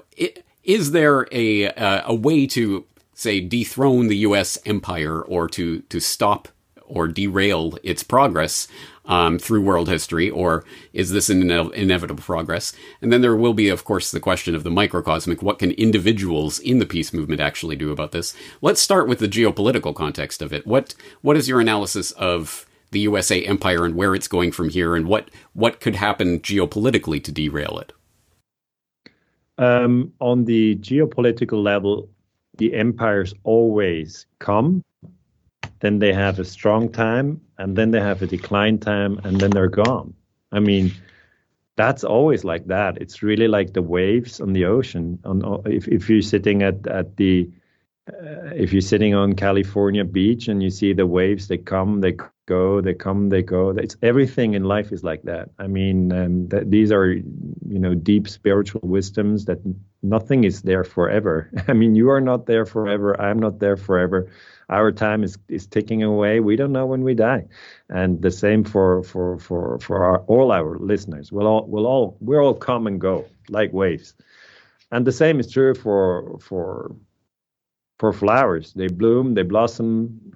is there a, uh, a way to, say, dethrone the U.S. empire or to, to stop or derail its progress um, through world history, or is this an ine- inevitable progress? And then there will be, of course, the question of the microcosmic. What can individuals in the peace movement actually do about this? Let's start with the geopolitical context of it. What what is your analysis of the USA empire and where it's going from here, and what what could happen geopolitically to derail it? Um, on the geopolitical level, the empires always come then they have a strong time, and then they have a decline time, and then they're gone. I mean, that's always like that. It's really like the waves on the ocean. On if if you're sitting at at the uh, if you're sitting on California beach and you see the waves, they come, they go, they come, they go. It's everything in life is like that. I mean, um, that these are you know deep spiritual wisdoms that nothing is there forever. I mean, you are not there forever. I'm not there forever our time is, is ticking away. We don't know when we die, and the same for for for for our, all our listeners. We'll all we'll all we're all come and go like waves, and the same is true for for for flowers. They bloom, they blossom,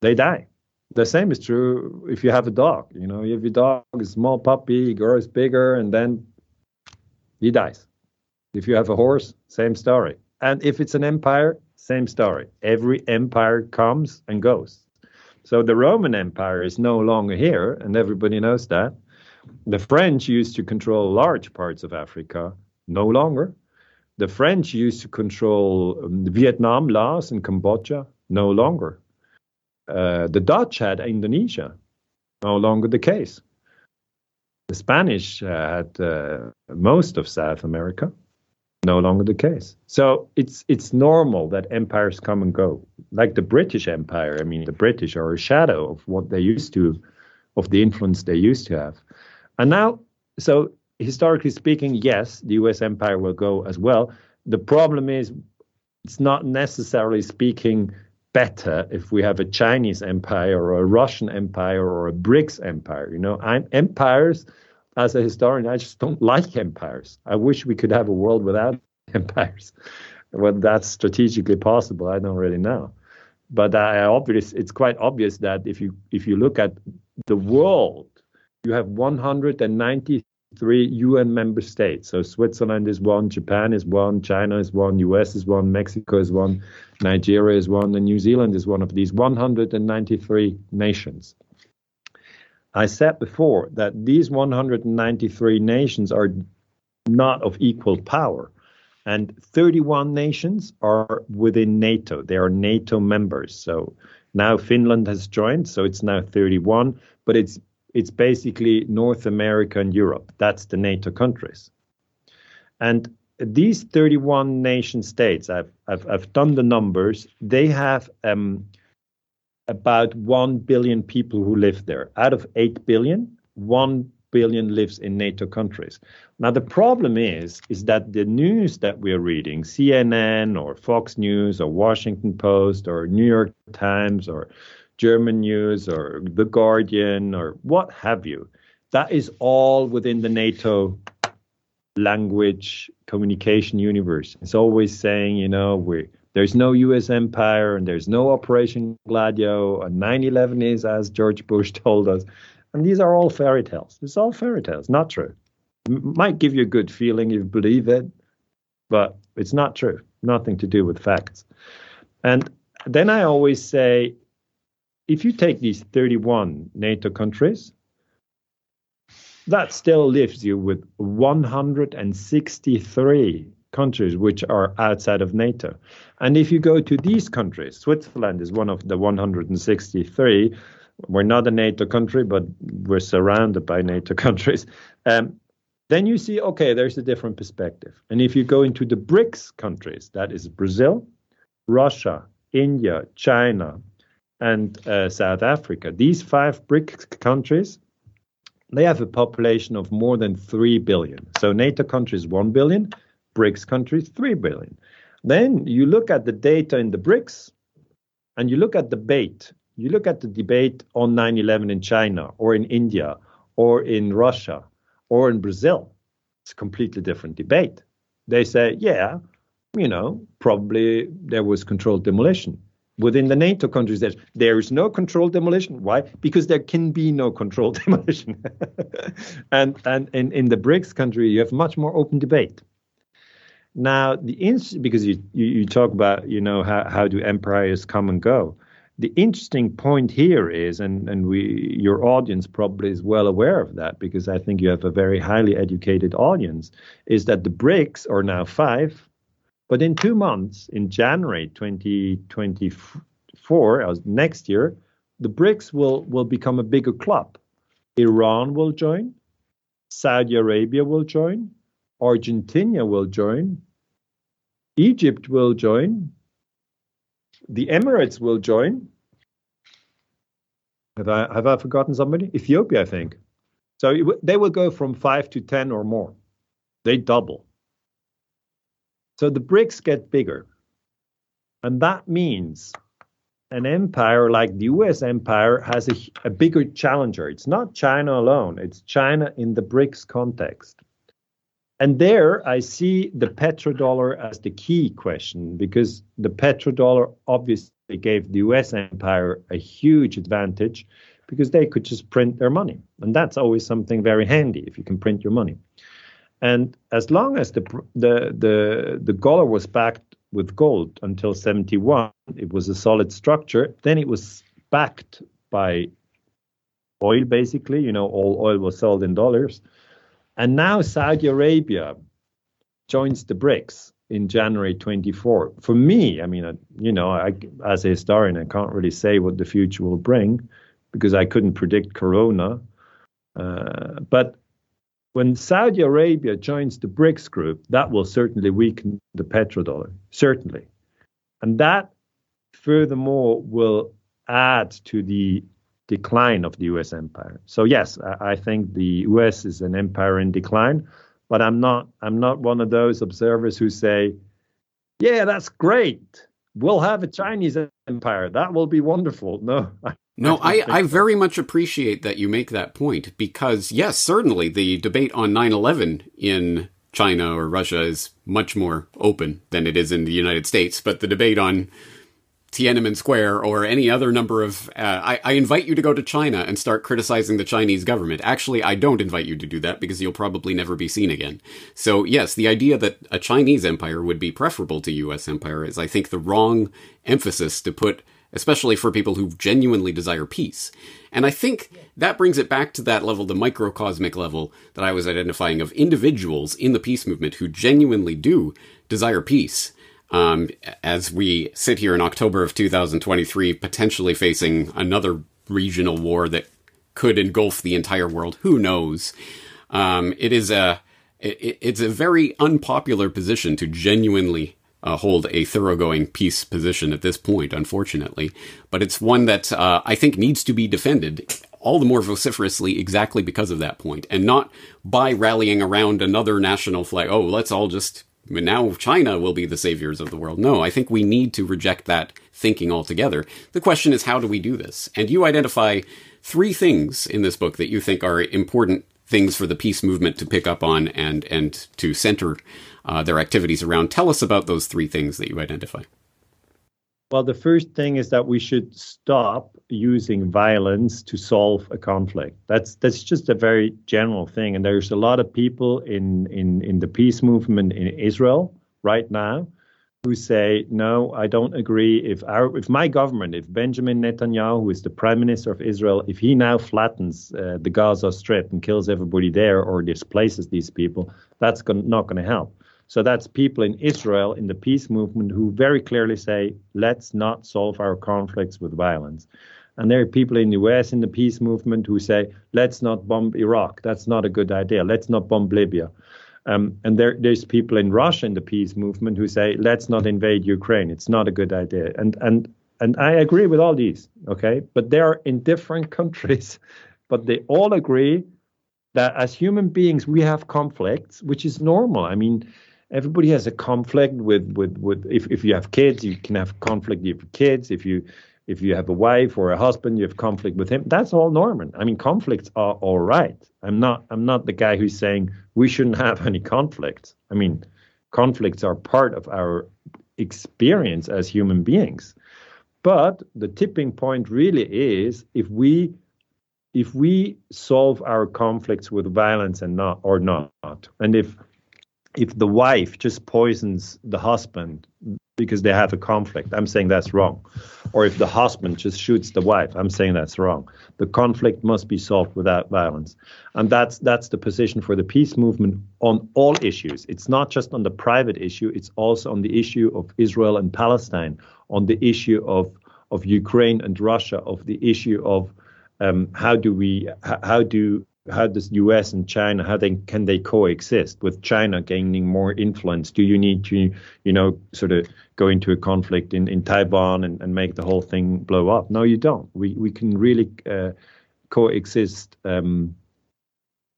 they die. The same is true if you have a dog. You know, if your dog is a small puppy, he grows bigger, and then he dies. If you have a horse, same story. And if it's an empire, same story. Every empire comes and goes. So the Roman Empire is no longer here, and everybody knows that. The French used to control large parts of Africa, no longer. The French used to control um, Vietnam, Laos, and Cambodia, no longer. Uh, the Dutch had Indonesia, no longer the case. The Spanish uh, had uh, most of South America, no longer the case. So it's it's normal that empires come and go. Like the British Empire, I mean, the British are a shadow of what they used to, of the influence they used to have. And now, so historically speaking, yes, the U.S. empire will go as well. The problem is, it's not necessarily speaking better if we have a Chinese empire or a Russian empire or a BRICS empire. You know, I'm, empires as a historian, I just don't like empires. I wish we could have a world without empires. Whether that's strategically possible, I don't really know. But I obvious, it's quite obvious that if you if you look at the world, you have 193 UN member states. So Switzerland is one, Japan is one, China is one, US is one, Mexico is one, Nigeria is one, and New Zealand is one of these 193 nations. I said before that these 193 nations are not of equal power. And 31 nations are within NATO. They are NATO members. So now Finland has joined, so it's now 31, but it's it's basically North America and Europe. That's the NATO countries. And these 31 nation states, I've, I've, I've done the numbers, they have um, about 1 billion people who live there. Out of 8 billion, 1 billion lives in NATO countries. Now the problem is is that the news that we're reading, CNN or Fox News or Washington Post or New York Times or German news or The Guardian or what have you, that is all within the NATO language communication universe. It's always saying, you know, we there's no U.S. empire and there's no Operation Gladio. And 9/11 is, as George Bush told us, and these are all fairy tales. It's all fairy tales, not true. Might give you a good feeling if you believe it, but it's not true. Nothing to do with facts. And then I always say, if you take these 31 NATO countries, that still leaves you with 163 countries which are outside of NATO. And if you go to these countries, Switzerland is one of the 163. We're not a NATO country, but we're surrounded by NATO countries. Um, then you see, okay, there's a different perspective. And if you go into the BRICS countries, that is Brazil, Russia, India, China, and uh, South Africa, these five BRICS countries, they have a population of more than 3 billion. So NATO countries, 1 billion, BRICS countries, 3 billion. Then you look at the data in the BRICS and you look at the debate. You look at the debate on 9 11 in China or in India or in Russia or in Brazil, it's a completely different debate. They say, yeah, you know, probably there was controlled demolition. Within the NATO countries, there, there is no controlled demolition. Why? Because there can be no controlled demolition. and and in, in the BRICS country, you have much more open debate. Now, the ins- because you, you, you talk about you know how, how do empires come and go the interesting point here is, and, and we your audience probably is well aware of that because I think you have a very highly educated audience, is that the BRICS are now five, but in two months, in January 2024, as uh, next year, the BRICS will, will become a bigger club. Iran will join, Saudi Arabia will join, Argentina will join, Egypt will join, the Emirates will join. Have I have I forgotten somebody? Ethiopia, I think. So it, they will go from five to ten or more. They double. So the BRICS get bigger, and that means an empire like the U.S. empire has a, a bigger challenger. It's not China alone. It's China in the BRICS context. And there I see the petrodollar as the key question because the petrodollar obviously gave the US empire a huge advantage because they could just print their money. And that's always something very handy if you can print your money. And as long as the the the, the dollar was backed with gold until 71, it was a solid structure. Then it was backed by oil, basically. You know, all oil was sold in dollars. And now Saudi Arabia joins the BRICS in January 24. For me, I mean, you know, I, as a historian, I can't really say what the future will bring because I couldn't predict Corona. Uh, but when Saudi Arabia joins the BRICS group, that will certainly weaken the petrodollar, certainly. And that, furthermore, will add to the decline of the U.S. empire. So yes, I, think the U.S. is an empire in decline, but I'm not. I'm not one of those observers who say, "Yeah, that's great. We'll have a Chinese empire. That will be wonderful." No. no, I, I, very much appreciate that you make that point because, yes, certainly the debate on 9 11 in China or Russia is much more open than it is in the United States. But the debate on Tiananmen Square or any other number of. Uh, I, I, invite you to go to China and start criticizing the Chinese government. Actually, I don't invite you to do that because you'll probably never be seen again. So, yes, the idea that a Chinese empire would be preferable to U.S. empire is, I think, the wrong emphasis to put, especially for people who genuinely desire peace. And I think that brings it back to that level, the microcosmic level that I was identifying of individuals in the peace movement who genuinely do desire peace um, as we sit here in October of 2023, potentially facing another regional war that could engulf the entire world. Who knows? Um, it is a it, it's a very unpopular position to genuinely uh, hold a thoroughgoing peace position at this point, unfortunately. But it's one that uh, I think needs to be defended all the more vociferously exactly because of that point, and not by rallying around another national flag. Oh, let's all just now China will be the saviors of the world. No, I think we need to reject that thinking altogether. The question is, how do we do this? And you identify three things in this book that you think are important things for the peace movement to pick up on and and to center uh, their activities around. Tell us about those three things that you identify. Well, the first thing is that we should stop using violence to solve a conflict. That's that's just a very general thing, and there's a lot of people in in in the peace movement in Israel right now who say, no, I don't agree. If our, if my government, if Benjamin Netanyahu, who is the prime minister of Israel, if he now flattens uh, the Gaza Strip and kills everybody there or displaces these people, that's not going to help. So that's people in Israel in the peace movement who very clearly say, let's not solve our conflicts with violence. And there are people in the US in the peace movement who say, let's not bomb Iraq. That's not a good idea. Let's not bomb Libya. Um, and there, there's people in Russia in the peace movement who say, let's not invade Ukraine. It's not a good idea. And and and I agree with all these, okay? But they are in different countries, but they all agree that as human beings we have conflicts, which is normal. I mean, everybody has a conflict with with with if, if you have kids, you can have conflict with kids. If you if you have a wife or a husband, you have conflict with him. That's all normal. I mean, conflicts are all right. I'm not I'm not the guy who's saying we shouldn't have any conflicts. I mean, conflicts are part of our experience as human beings. But the tipping point really is if we if we solve our conflicts with violence and not or not, and if if the wife just poisons the husband because they have a conflict. I'm saying that's wrong. Or if the husband just shoots the wife, I'm saying that's wrong. The conflict must be solved without violence. And that's that's the position for the peace movement on all issues. It's not just on the private issue, it's also on the issue of Israel and Palestine, on the issue of of Ukraine and Russia, of the issue of um, how do we how do how does U.S. and China how they can they coexist with China gaining more influence? Do you need to you know sort of go into a conflict in, in Taiwan and, and make the whole thing blow up? No, you don't. We we can really uh, coexist um,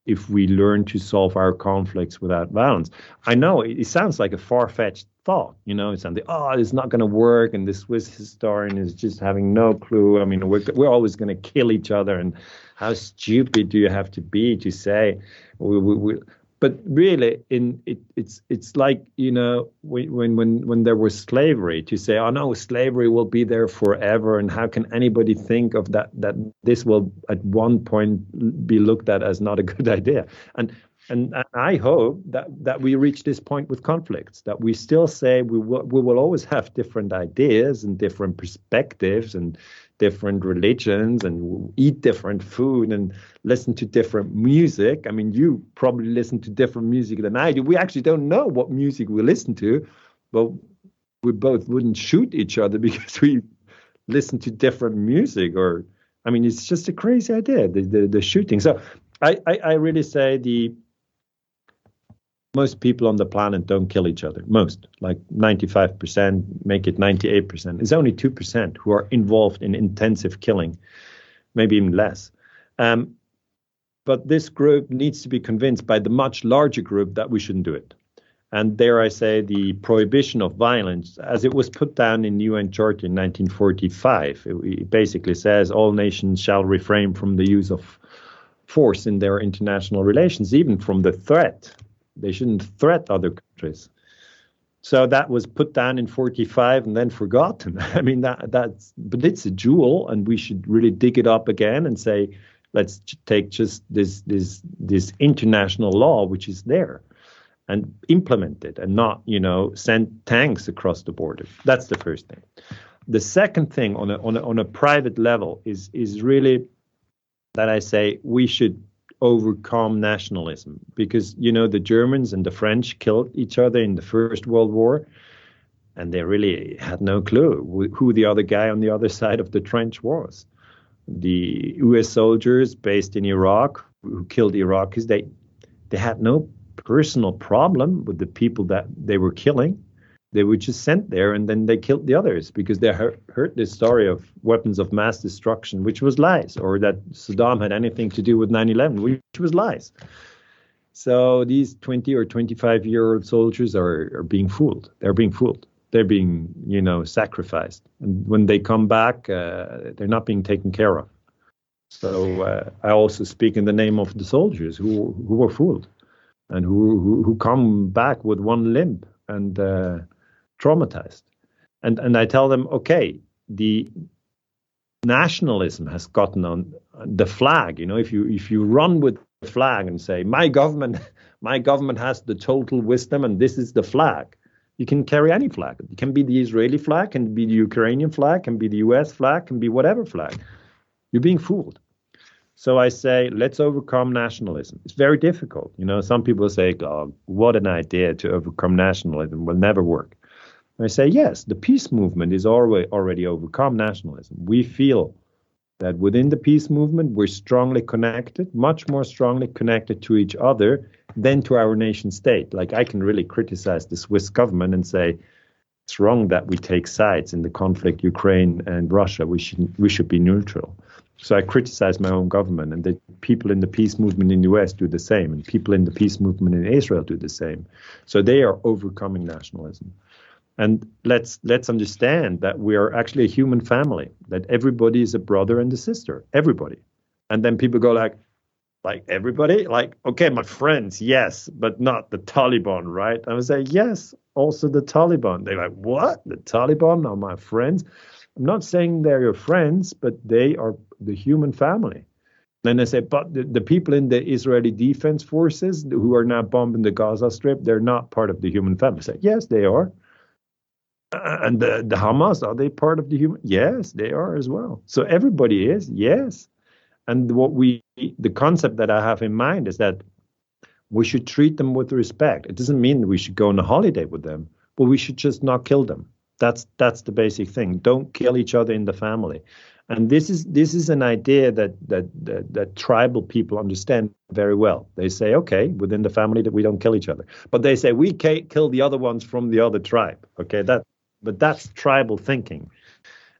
if we learn to solve our conflicts without violence. I know it, it sounds like a far fetched thought, you know, it's something, oh, it's not going to work. And the Swiss historian is just having no clue. I mean, we're, we're always going to kill each other and how stupid do you have to be to say we, we, we but really in it, it's it's like you know when when when there was slavery to say oh no slavery will be there forever and how can anybody think of that that this will at one point be looked at as not a good idea and and, and I hope that, that we reach this point with conflicts, that we still say we will, we will always have different ideas and different perspectives and different religions and eat different food and listen to different music. I mean, you probably listen to different music than I do. We actually don't know what music we listen to, but we both wouldn't shoot each other because we listen to different music or I mean, it's just a crazy idea, the, the, the shooting. So I, I, I really say the most people on the planet don't kill each other. Most, like 95%, make it 98%. It's only 2% who are involved in intensive killing, maybe even less. Um, but this group needs to be convinced by the much larger group that we shouldn't do it. And there I say the prohibition of violence, as it was put down in UN Charter in 1945, it, it basically says all nations shall refrain from the use of force in their international relations, even from the threat they shouldn't threat other countries. So that was put down in 45 and then forgotten. I mean, that that's, but it's a jewel, and we should really dig it up again and say, let's take just this this this international law which is there, and implement it, and not you know send tanks across the border. That's the first thing. The second thing on a on a, on a private level is is really that I say we should overcome nationalism because you know the Germans and the French killed each other in the First World War, and they really had no clue who the other guy on the other side of the trench was. The U.S. soldiers based in Iraq who killed Iraqis, they they had no personal problem with the people that they were killing they were just sent there and then they killed the others because they heard, this story of weapons of mass destruction, which was lies, or that Saddam had anything to do with 9 11, which was lies. So these 20 or 25 year old soldiers are, are being fooled. They're being fooled. They're being, you know, sacrificed. And when they come back, uh, they're not being taken care of. So uh, I also speak in the name of the soldiers who who were fooled and who who, who come back with one limb and uh, traumatized. And and I tell them, okay, the nationalism has gotten on the flag. You know, if you if you run with the flag and say my government my government has the total wisdom and this is the flag, You can carry any flag. It can be the Israeli flag, can be the Ukrainian flag, can be the US flag, can be whatever flag. You're being fooled. So I say, let's overcome nationalism. It's very difficult. You know, some people say, oh, what an idea to overcome nationalism will never work. I say, yes, the peace movement is already, already overcome nationalism. We feel that within the peace movement, we're strongly connected, much more strongly connected to each other than to our nation state. Like, I can really criticize the Swiss government and say, it's wrong that we take sides in the conflict Ukraine and Russia. We should we should be neutral. So I criticize my own government, and the people in the peace movement in the US do the same, and people in the peace movement in Israel do the same. So they are overcoming nationalism. And let's let's understand that we are actually a human family, that everybody is a brother and a sister, everybody. And then people go like, like everybody, like okay, my friends, yes, but not the Taliban, right? I would say yes, also the Taliban. They're like, what? The Taliban are my friends? I'm not saying they're your friends, but they are the human family. Then they say, but the, the people in the Israeli defense forces who are now bombing the Gaza Strip, they're not part of the human family. I say, yes, they are. Uh, and the, the Hamas, are they part of the human? Yes, they are as well. So everybody is, yes. And what we, the concept that I have in mind is that we should treat them with respect. It doesn't mean we should go on a holiday with them, but we should just not kill them. That's that's the basic thing. Don't kill each other in the family. And this is this is an idea that, that that that, tribal people understand very well. They say, okay, within the family that we don't kill each other, but they say we kill the other ones from the other tribe. Okay, that but that's tribal thinking,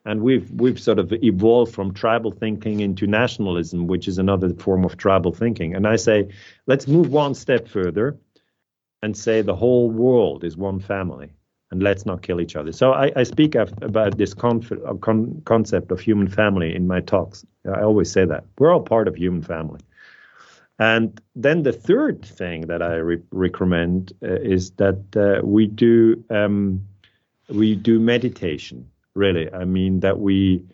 and we've we've sort of evolved from tribal thinking into nationalism, which is another form of tribal thinking. And I say, let's move one step further, and say the whole world is one family and let's not kill each other. So I, I speak of, about this conf- uh, con- concept of human family in my talks. I always say that we're all part of human family. And then the third thing that I re- recommend uh, is that uh, we do um, we do meditation. Really, I mean that we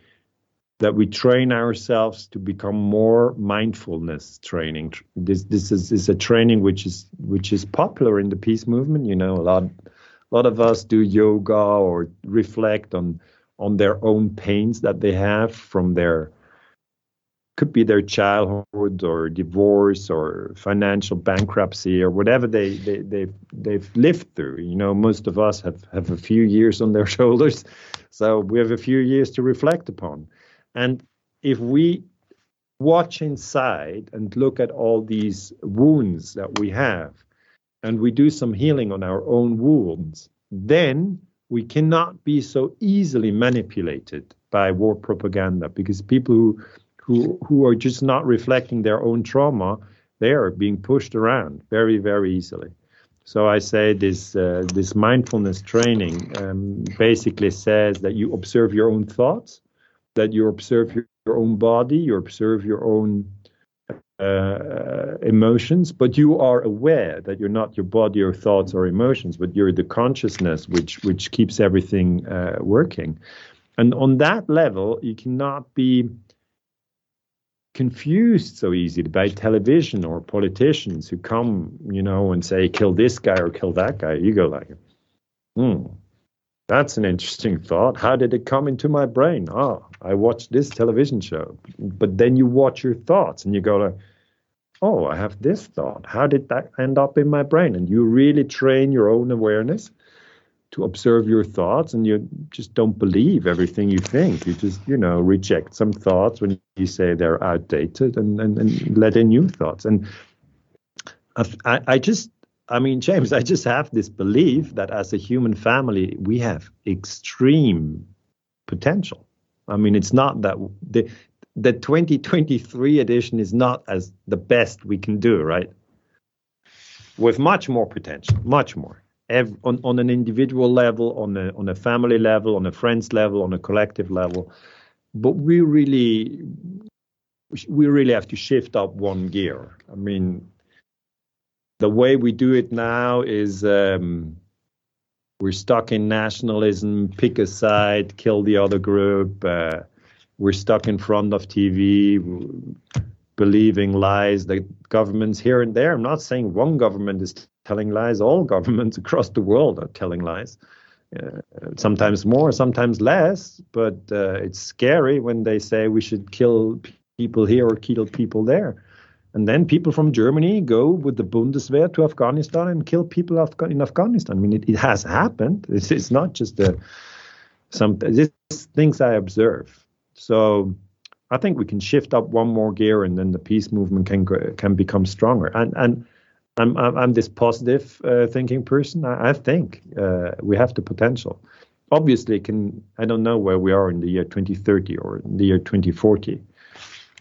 that we train ourselves to become more mindfulness training. This this is, is a training which is which is popular in the peace movement. You know, a lot a lot of us do yoga or reflect on on their own pains that they have from their could be their childhood or divorce or financial bankruptcy or whatever they, they they've they've lived through. You know, most of us have, have a few years on their shoulders. So we have a few years to reflect upon. And if we watch inside and look at all these wounds that we have, and we do some healing on our own wounds, then we cannot be so easily manipulated by war propaganda because people who who who are just not reflecting their own trauma, they are being pushed around very very easily. So I say this uh, this mindfulness training um, basically says that you observe your own thoughts, that you observe your, your own body, you observe your own uh, emotions, but you are aware that you're not your body or thoughts or emotions, but you're the consciousness which which keeps everything uh, working. And on that level, you cannot be confused so easily by television or politicians who come, you know, and say, kill this guy or kill that guy. You go like, hmm, that's an interesting thought. How did it come into my brain? Oh, I watched this television show. But then you watch your thoughts and you go like, oh, I have this thought. How did that end up in my brain? And you really train your own awareness to observe your thoughts and you just don't believe everything you think. You just, you know, reject some thoughts when you say they're outdated and, and, and let in new thoughts. And I, I just, I mean, James, I just have this belief that as a human family, we have extreme potential. I mean, it's not that the the 2023 edition is not as the best we can do, right? With much more potential, much more. Every, on, on an individual level, on a on a family level, on a friends level, on a collective level, but we really we really have to shift up one gear. I mean, the way we do it now is um, we're stuck in nationalism, pick a side, kill the other group. Uh, we're stuck in front of TV, believing lies that governments here and there. I'm not saying one government is telling lies. All governments across the world are telling lies. Uh, sometimes more, sometimes less, but uh, it's scary when they say we should kill people here or kill people there. And then people from Germany go with the Bundeswehr to Afghanistan and kill people in Afghanistan. I mean, it, it has happened. It's, it's not just a, some these things I observe. So I think we can shift up one more gear, and then the peace movement can can become stronger. And and I'm I'm, this positive uh, thinking person. I, I think uh, we have the potential. Obviously, can I don't know where we are in the year 2030 or the year 2040,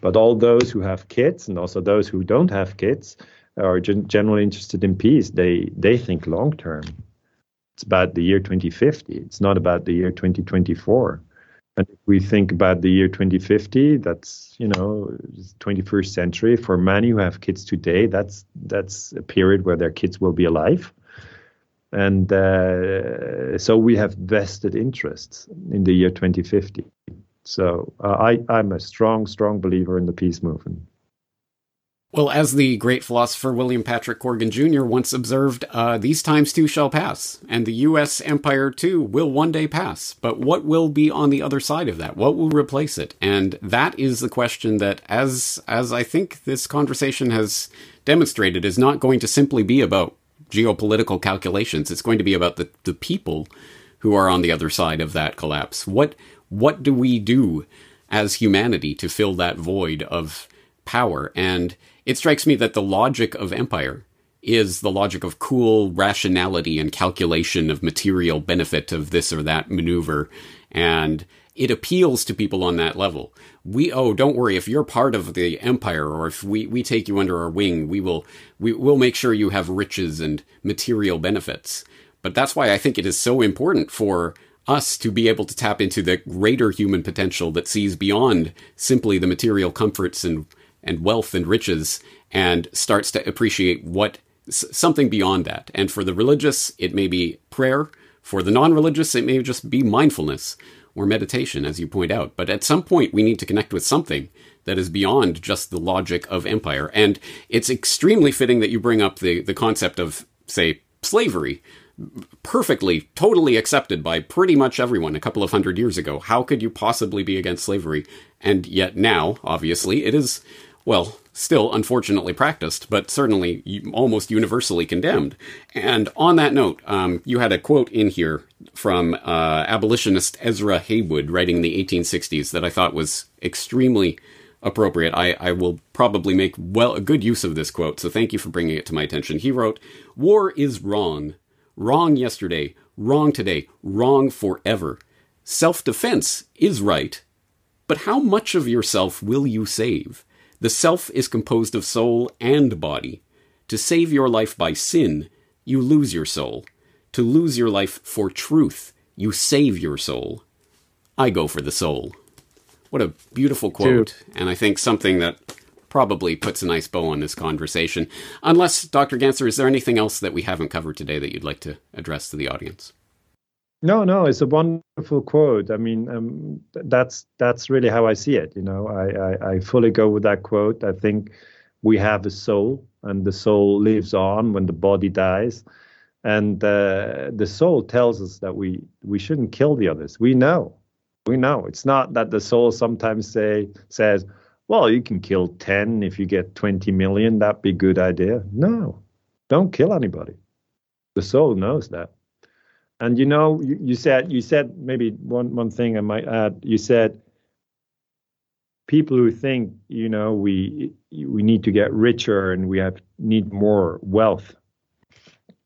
but all those who have kids and also those who don't have kids are gen- generally interested in peace. They they think long term. It's about the year 2050. It's not about the year 2024. And if we think about the year 2050, that's you know 21st century. For many who have kids today, that's that's a period where their kids will be alive, and uh, so we have vested interests in the year 2050. So uh, I I'm a strong strong believer in the peace movement. Well, as the great philosopher William Patrick Corgan Jr. once observed, uh, these times too shall pass, and the U.S. empire too will one day pass. But what will be on the other side of that? What will replace it? And that is the question that, as as I think this conversation has demonstrated, is not going to simply be about geopolitical calculations. It's going to be about the, the people who are on the other side of that collapse. What what do we do as humanity to fill that void of power? And it strikes me that the logic of empire is the logic of cool rationality and calculation of material benefit of this or that maneuver. And it appeals to people on that level. We, oh, don't worry, if you're part of the empire or if we, we take you under our wing, we will, we will make sure you have riches and material benefits. But that's why I think it is so important for us to be able to tap into the greater human potential that sees beyond simply the material comforts and and wealth and riches and starts to appreciate what something beyond that. And for the religious, it may be prayer. For the non religious, it may just be mindfulness or meditation, as you point out. But at some point, we need to connect with something that is beyond just the logic of empire. And it's extremely fitting that you bring up the, the concept of, say, slavery. Perfectly, totally accepted by pretty much everyone a couple of hundred years ago. How could you possibly be against slavery? And yet now, obviously, it is well, still unfortunately practiced, but certainly almost universally condemned. And on that note, um, you had a quote in here from uh, abolitionist Ezra Heywood writing in the 1860s that I thought was extremely appropriate. I, I will probably make well a good use of this quote, so thank you for bringing it to my attention. He wrote, "War is wrong, wrong yesterday, wrong today, wrong forever. Self-defense is right, but how much of yourself will you save?" The self is composed of soul and body. To save your life by sin, you lose your soul. To lose your life for truth, you save your soul. I go for the soul. What a beautiful quote, Dude. and I think something that probably puts a nice bow on this conversation. Unless, Dr. Ganser, is there anything else that we haven't covered today that you'd like to address to the audience? No, no, it's a wonderful quote. I mean, um, that's that's really how I see it. You know, I, I, I fully go with that quote. I think we have a soul, and the soul lives on when the body dies, and uh, the soul tells us that we we shouldn't kill the others. We know, we know. It's not that the soul sometimes say says, "Well, you can kill ten if you get twenty million. That'd be a good idea." No, don't kill anybody. The soul knows that. And you know, you, you said you said maybe one one thing I might add. You said people who think you know we we need to get richer and we have need more wealth.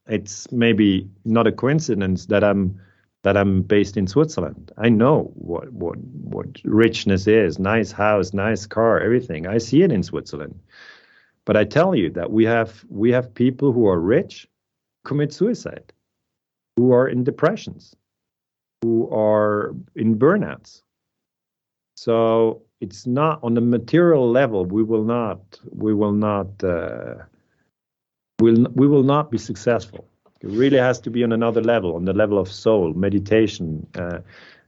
It's maybe not a coincidence that I'm that I'm based in Switzerland. I know what what what richness is. Nice house, nice car, everything. I see it in Switzerland. But I tell you that we have we have people who are rich commit suicide who are in depressions, who are in burnouts. So it's not on the material level. We will not. We will not. Uh, will we will not be successful. It really has to be on another level, on the level of soul, meditation, uh,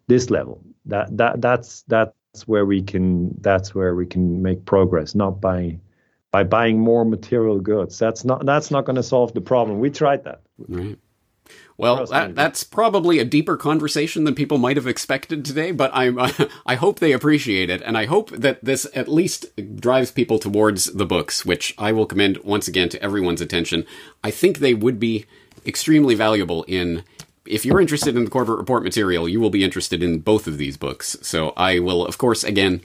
this level. That that that's that's where we can. That's where we can make progress, not by by buying more material goods. That's not that's not going to solve the problem. We tried that. Right. Well, that, that's probably a deeper conversation than people might have expected today, but I I hope they appreciate it, and I hope that this at least drives people towards the books, which I will commend once again to everyone's attention. I think they would be extremely valuable in. If you're interested in the Corbett Report material, you will be interested in both of these books. So I will, of course, again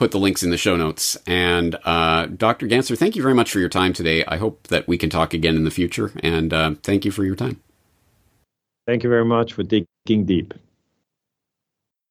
put the links in the show notes. And uh, Dr. Ganser, thank you very much for your time today. I hope that we can talk again in the future. And uh, thank you for your time. Thank you very much for digging deep.